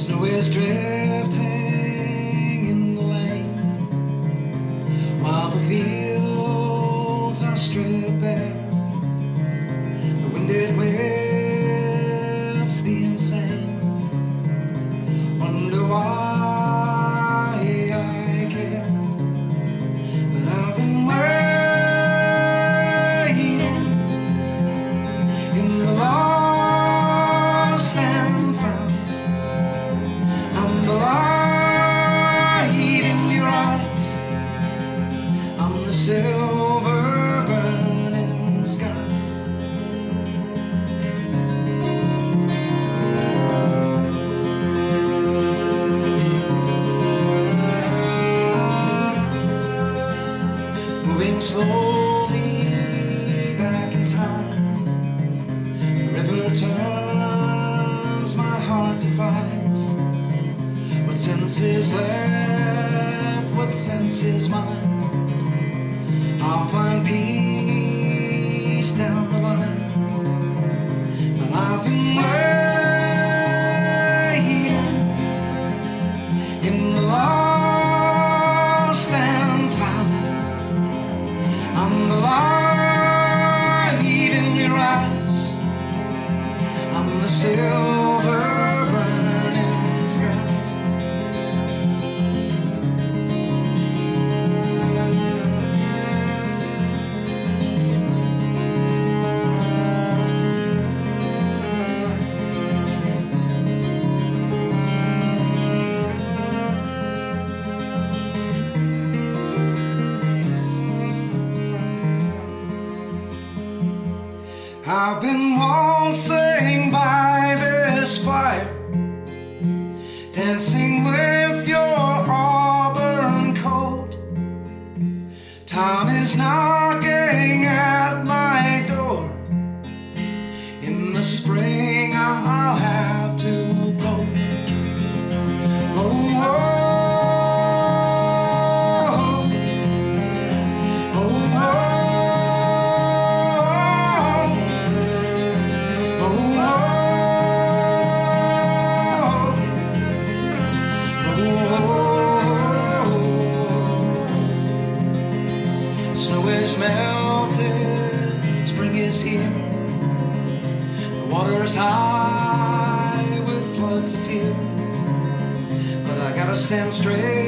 Snow is drifting in the lane while the fields are stripped bare. The wind it whips the insane. Wonder why sense is left? What sense is mine? I'll find peace down the line. But I've been I've been waltzing by this fire, dancing with your auburn coat. Time is knocking Stand straight,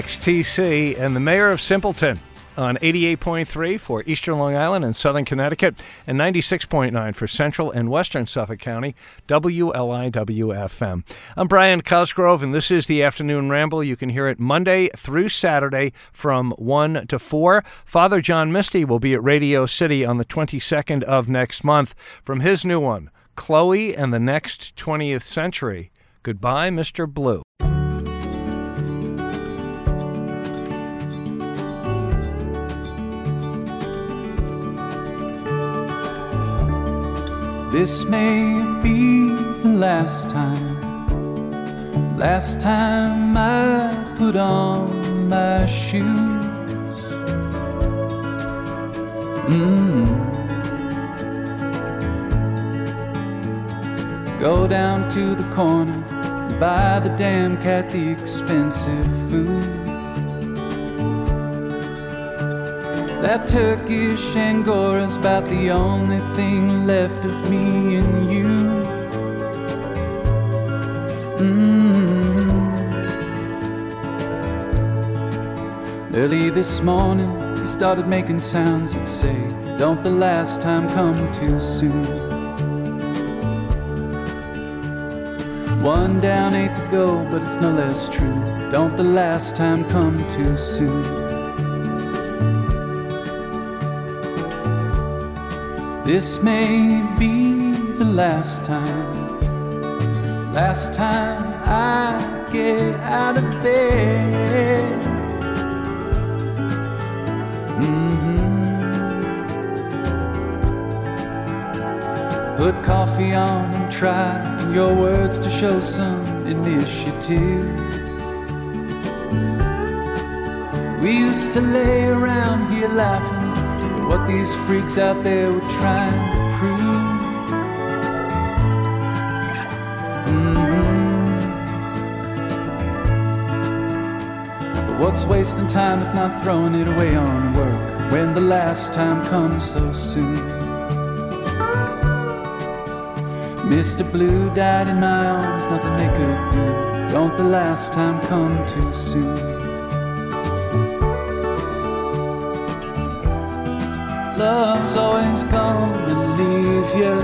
XTC and the mayor of Simpleton on 88.3 for Eastern Long Island and Southern Connecticut and 96.9 for Central and Western Suffolk County, WLIWFM. I'm Brian Cosgrove, and this is the Afternoon Ramble. You can hear it Monday through Saturday from 1 to 4. Father John Misty will be at Radio City on the 22nd of next month from his new one, Chloe and the Next 20th Century. Goodbye, Mr. Blue. This may be the last time, last time I put on my shoes. Mm. Go down to the corner, buy the damn cat the expensive food. That Turkish Angora's about the only thing left of me and you. Mm. Early this morning, he started making sounds that say, Don't the last time come too soon. One down, eight to go, but it's no less true. Don't the last time come too soon. This may be the last time, last time I get out of bed. Mm-hmm. Put coffee on and try your words to show some initiative. We used to lay around here laughing what these freaks out there were trying to prove. Mhm. But what's wasting time if not throwing it away on work when the last time comes so soon? Mr. Blue died in my arms, nothing they could do. Don't the last time come too soon? Love's always gonna leave you,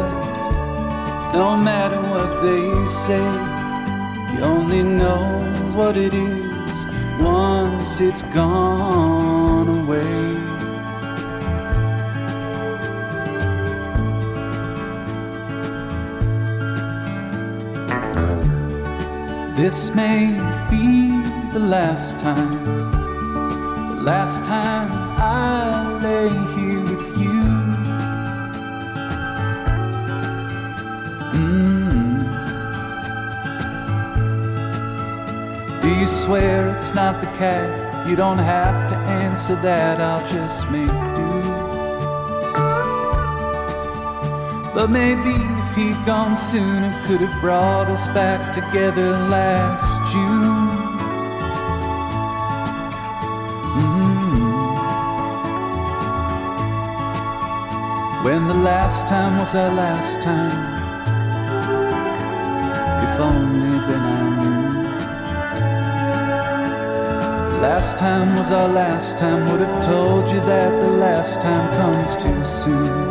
no matter what they say. You only know what it is once it's gone away. This may be the last time, the last time I lay here swear it's not the cat? You don't have to answer that, I'll just make do. But maybe if he'd gone sooner, could have brought us back together last June. Mhm. When the last time was our last time. Last time was our last time, would have told you that the last time comes too soon.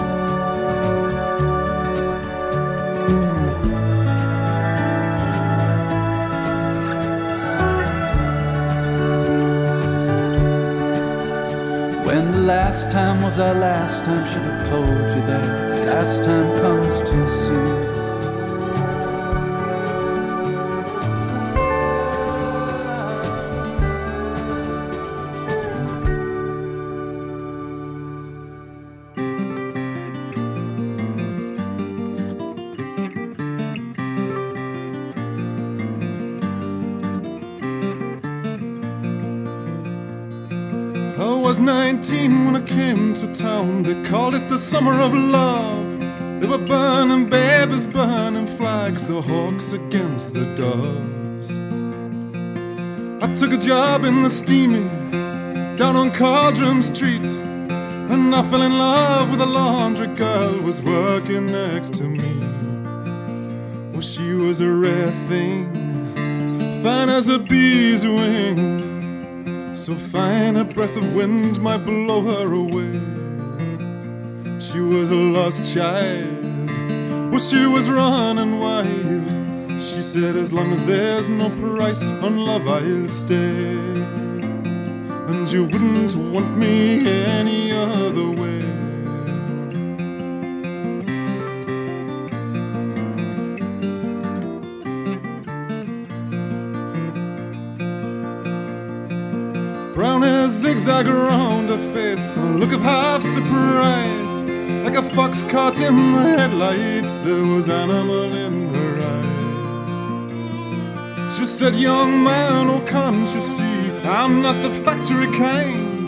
When the last time was our last time, should have told you that the last time comes too soon. Summer of love. They were burning babies, burning flags, the hawks against the doves. I took a job in the steamy down on Caldrum Street. And I fell in love with a laundry girl who was working next to me. Well, she was a rare thing, fine as a bee's wing. So fine a breath of wind might blow her away. She was a lost child. Well, she was running wild. She said, As long as there's no price on love, I'll stay. And you wouldn't want me any other way. Brown hair zigzag around her face, a look of half surprise. Like a fox caught in the headlights, there was animal in her eyes. She said, Young man, oh, can't you see? I'm not the factory kind.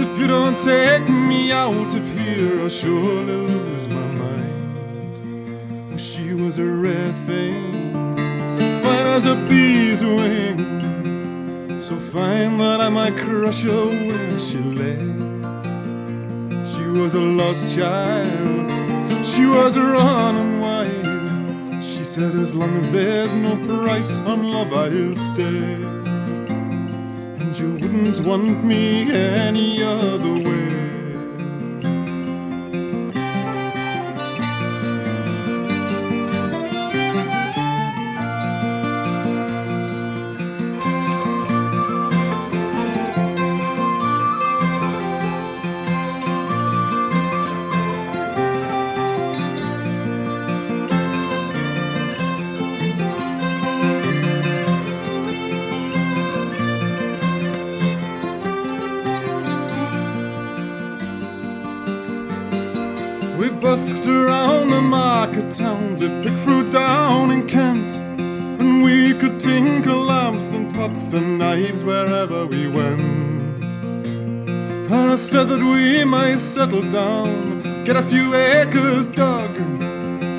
If you don't take me out of here, I'll surely lose my mind. She was a rare thing, fine as a bee's wing. So fine that I might crush her where she lay. Was a lost child, she was a running wild. She said, As long as there's no price on love, I'll stay. And you wouldn't want me any other way. That we might settle down, get a few acres dug,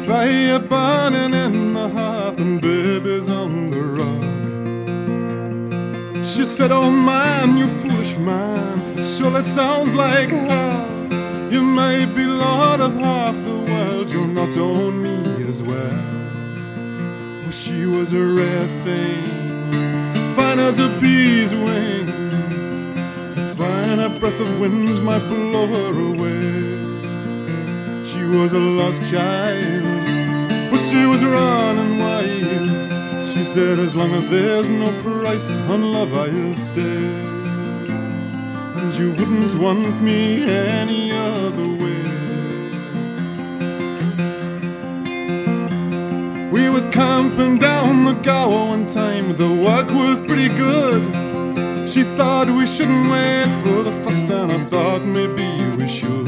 fire burning in the hearth and babies on the rug. She said, Oh man, you foolish man, it surely sounds like hell. You might be lord of half the world, you'll not own me as well. Oh, she was a rare thing, fine as a bee's wing. Breath of wind might blow her away. She was a lost child, but she was running wild. She said, As long as there's no price on love, I'll stay and you wouldn't want me any other way. We was camping down the Gower one time, the work was pretty good. She thought we shouldn't wait for the first, and I thought maybe we should.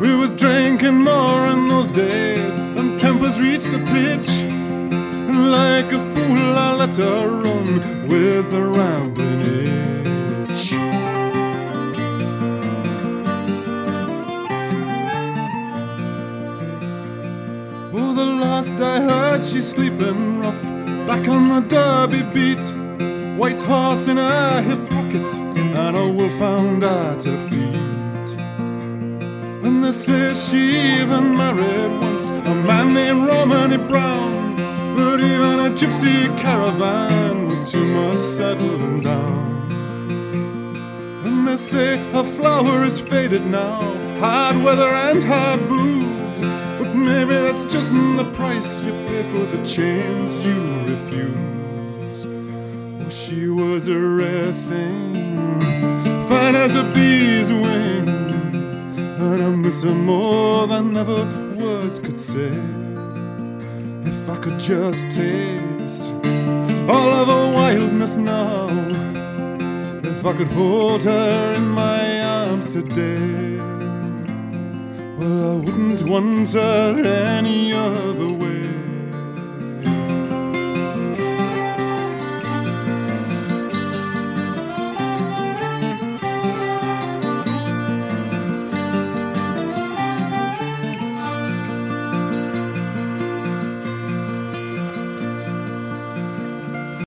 We was drinking more in those days, and tempers reached a pitch. And like a fool, I let her run with the rambling itch. Oh, the last I heard, she's sleeping rough back on the Derby beat. White horse in her hip pocket, and a wolf found at her feet. And they say she even married once a man named Romany Brown. But even a gypsy caravan was too much settling down. And they say her flower is faded now, hard weather and hard booze. But maybe that's just the price you pay for the chains you refuse. Was a rare thing, fine as a bee's wing. And I miss her more than ever words could say. If I could just taste all of her wildness now. If I could hold her in my arms today, well, I wouldn't want her any other way.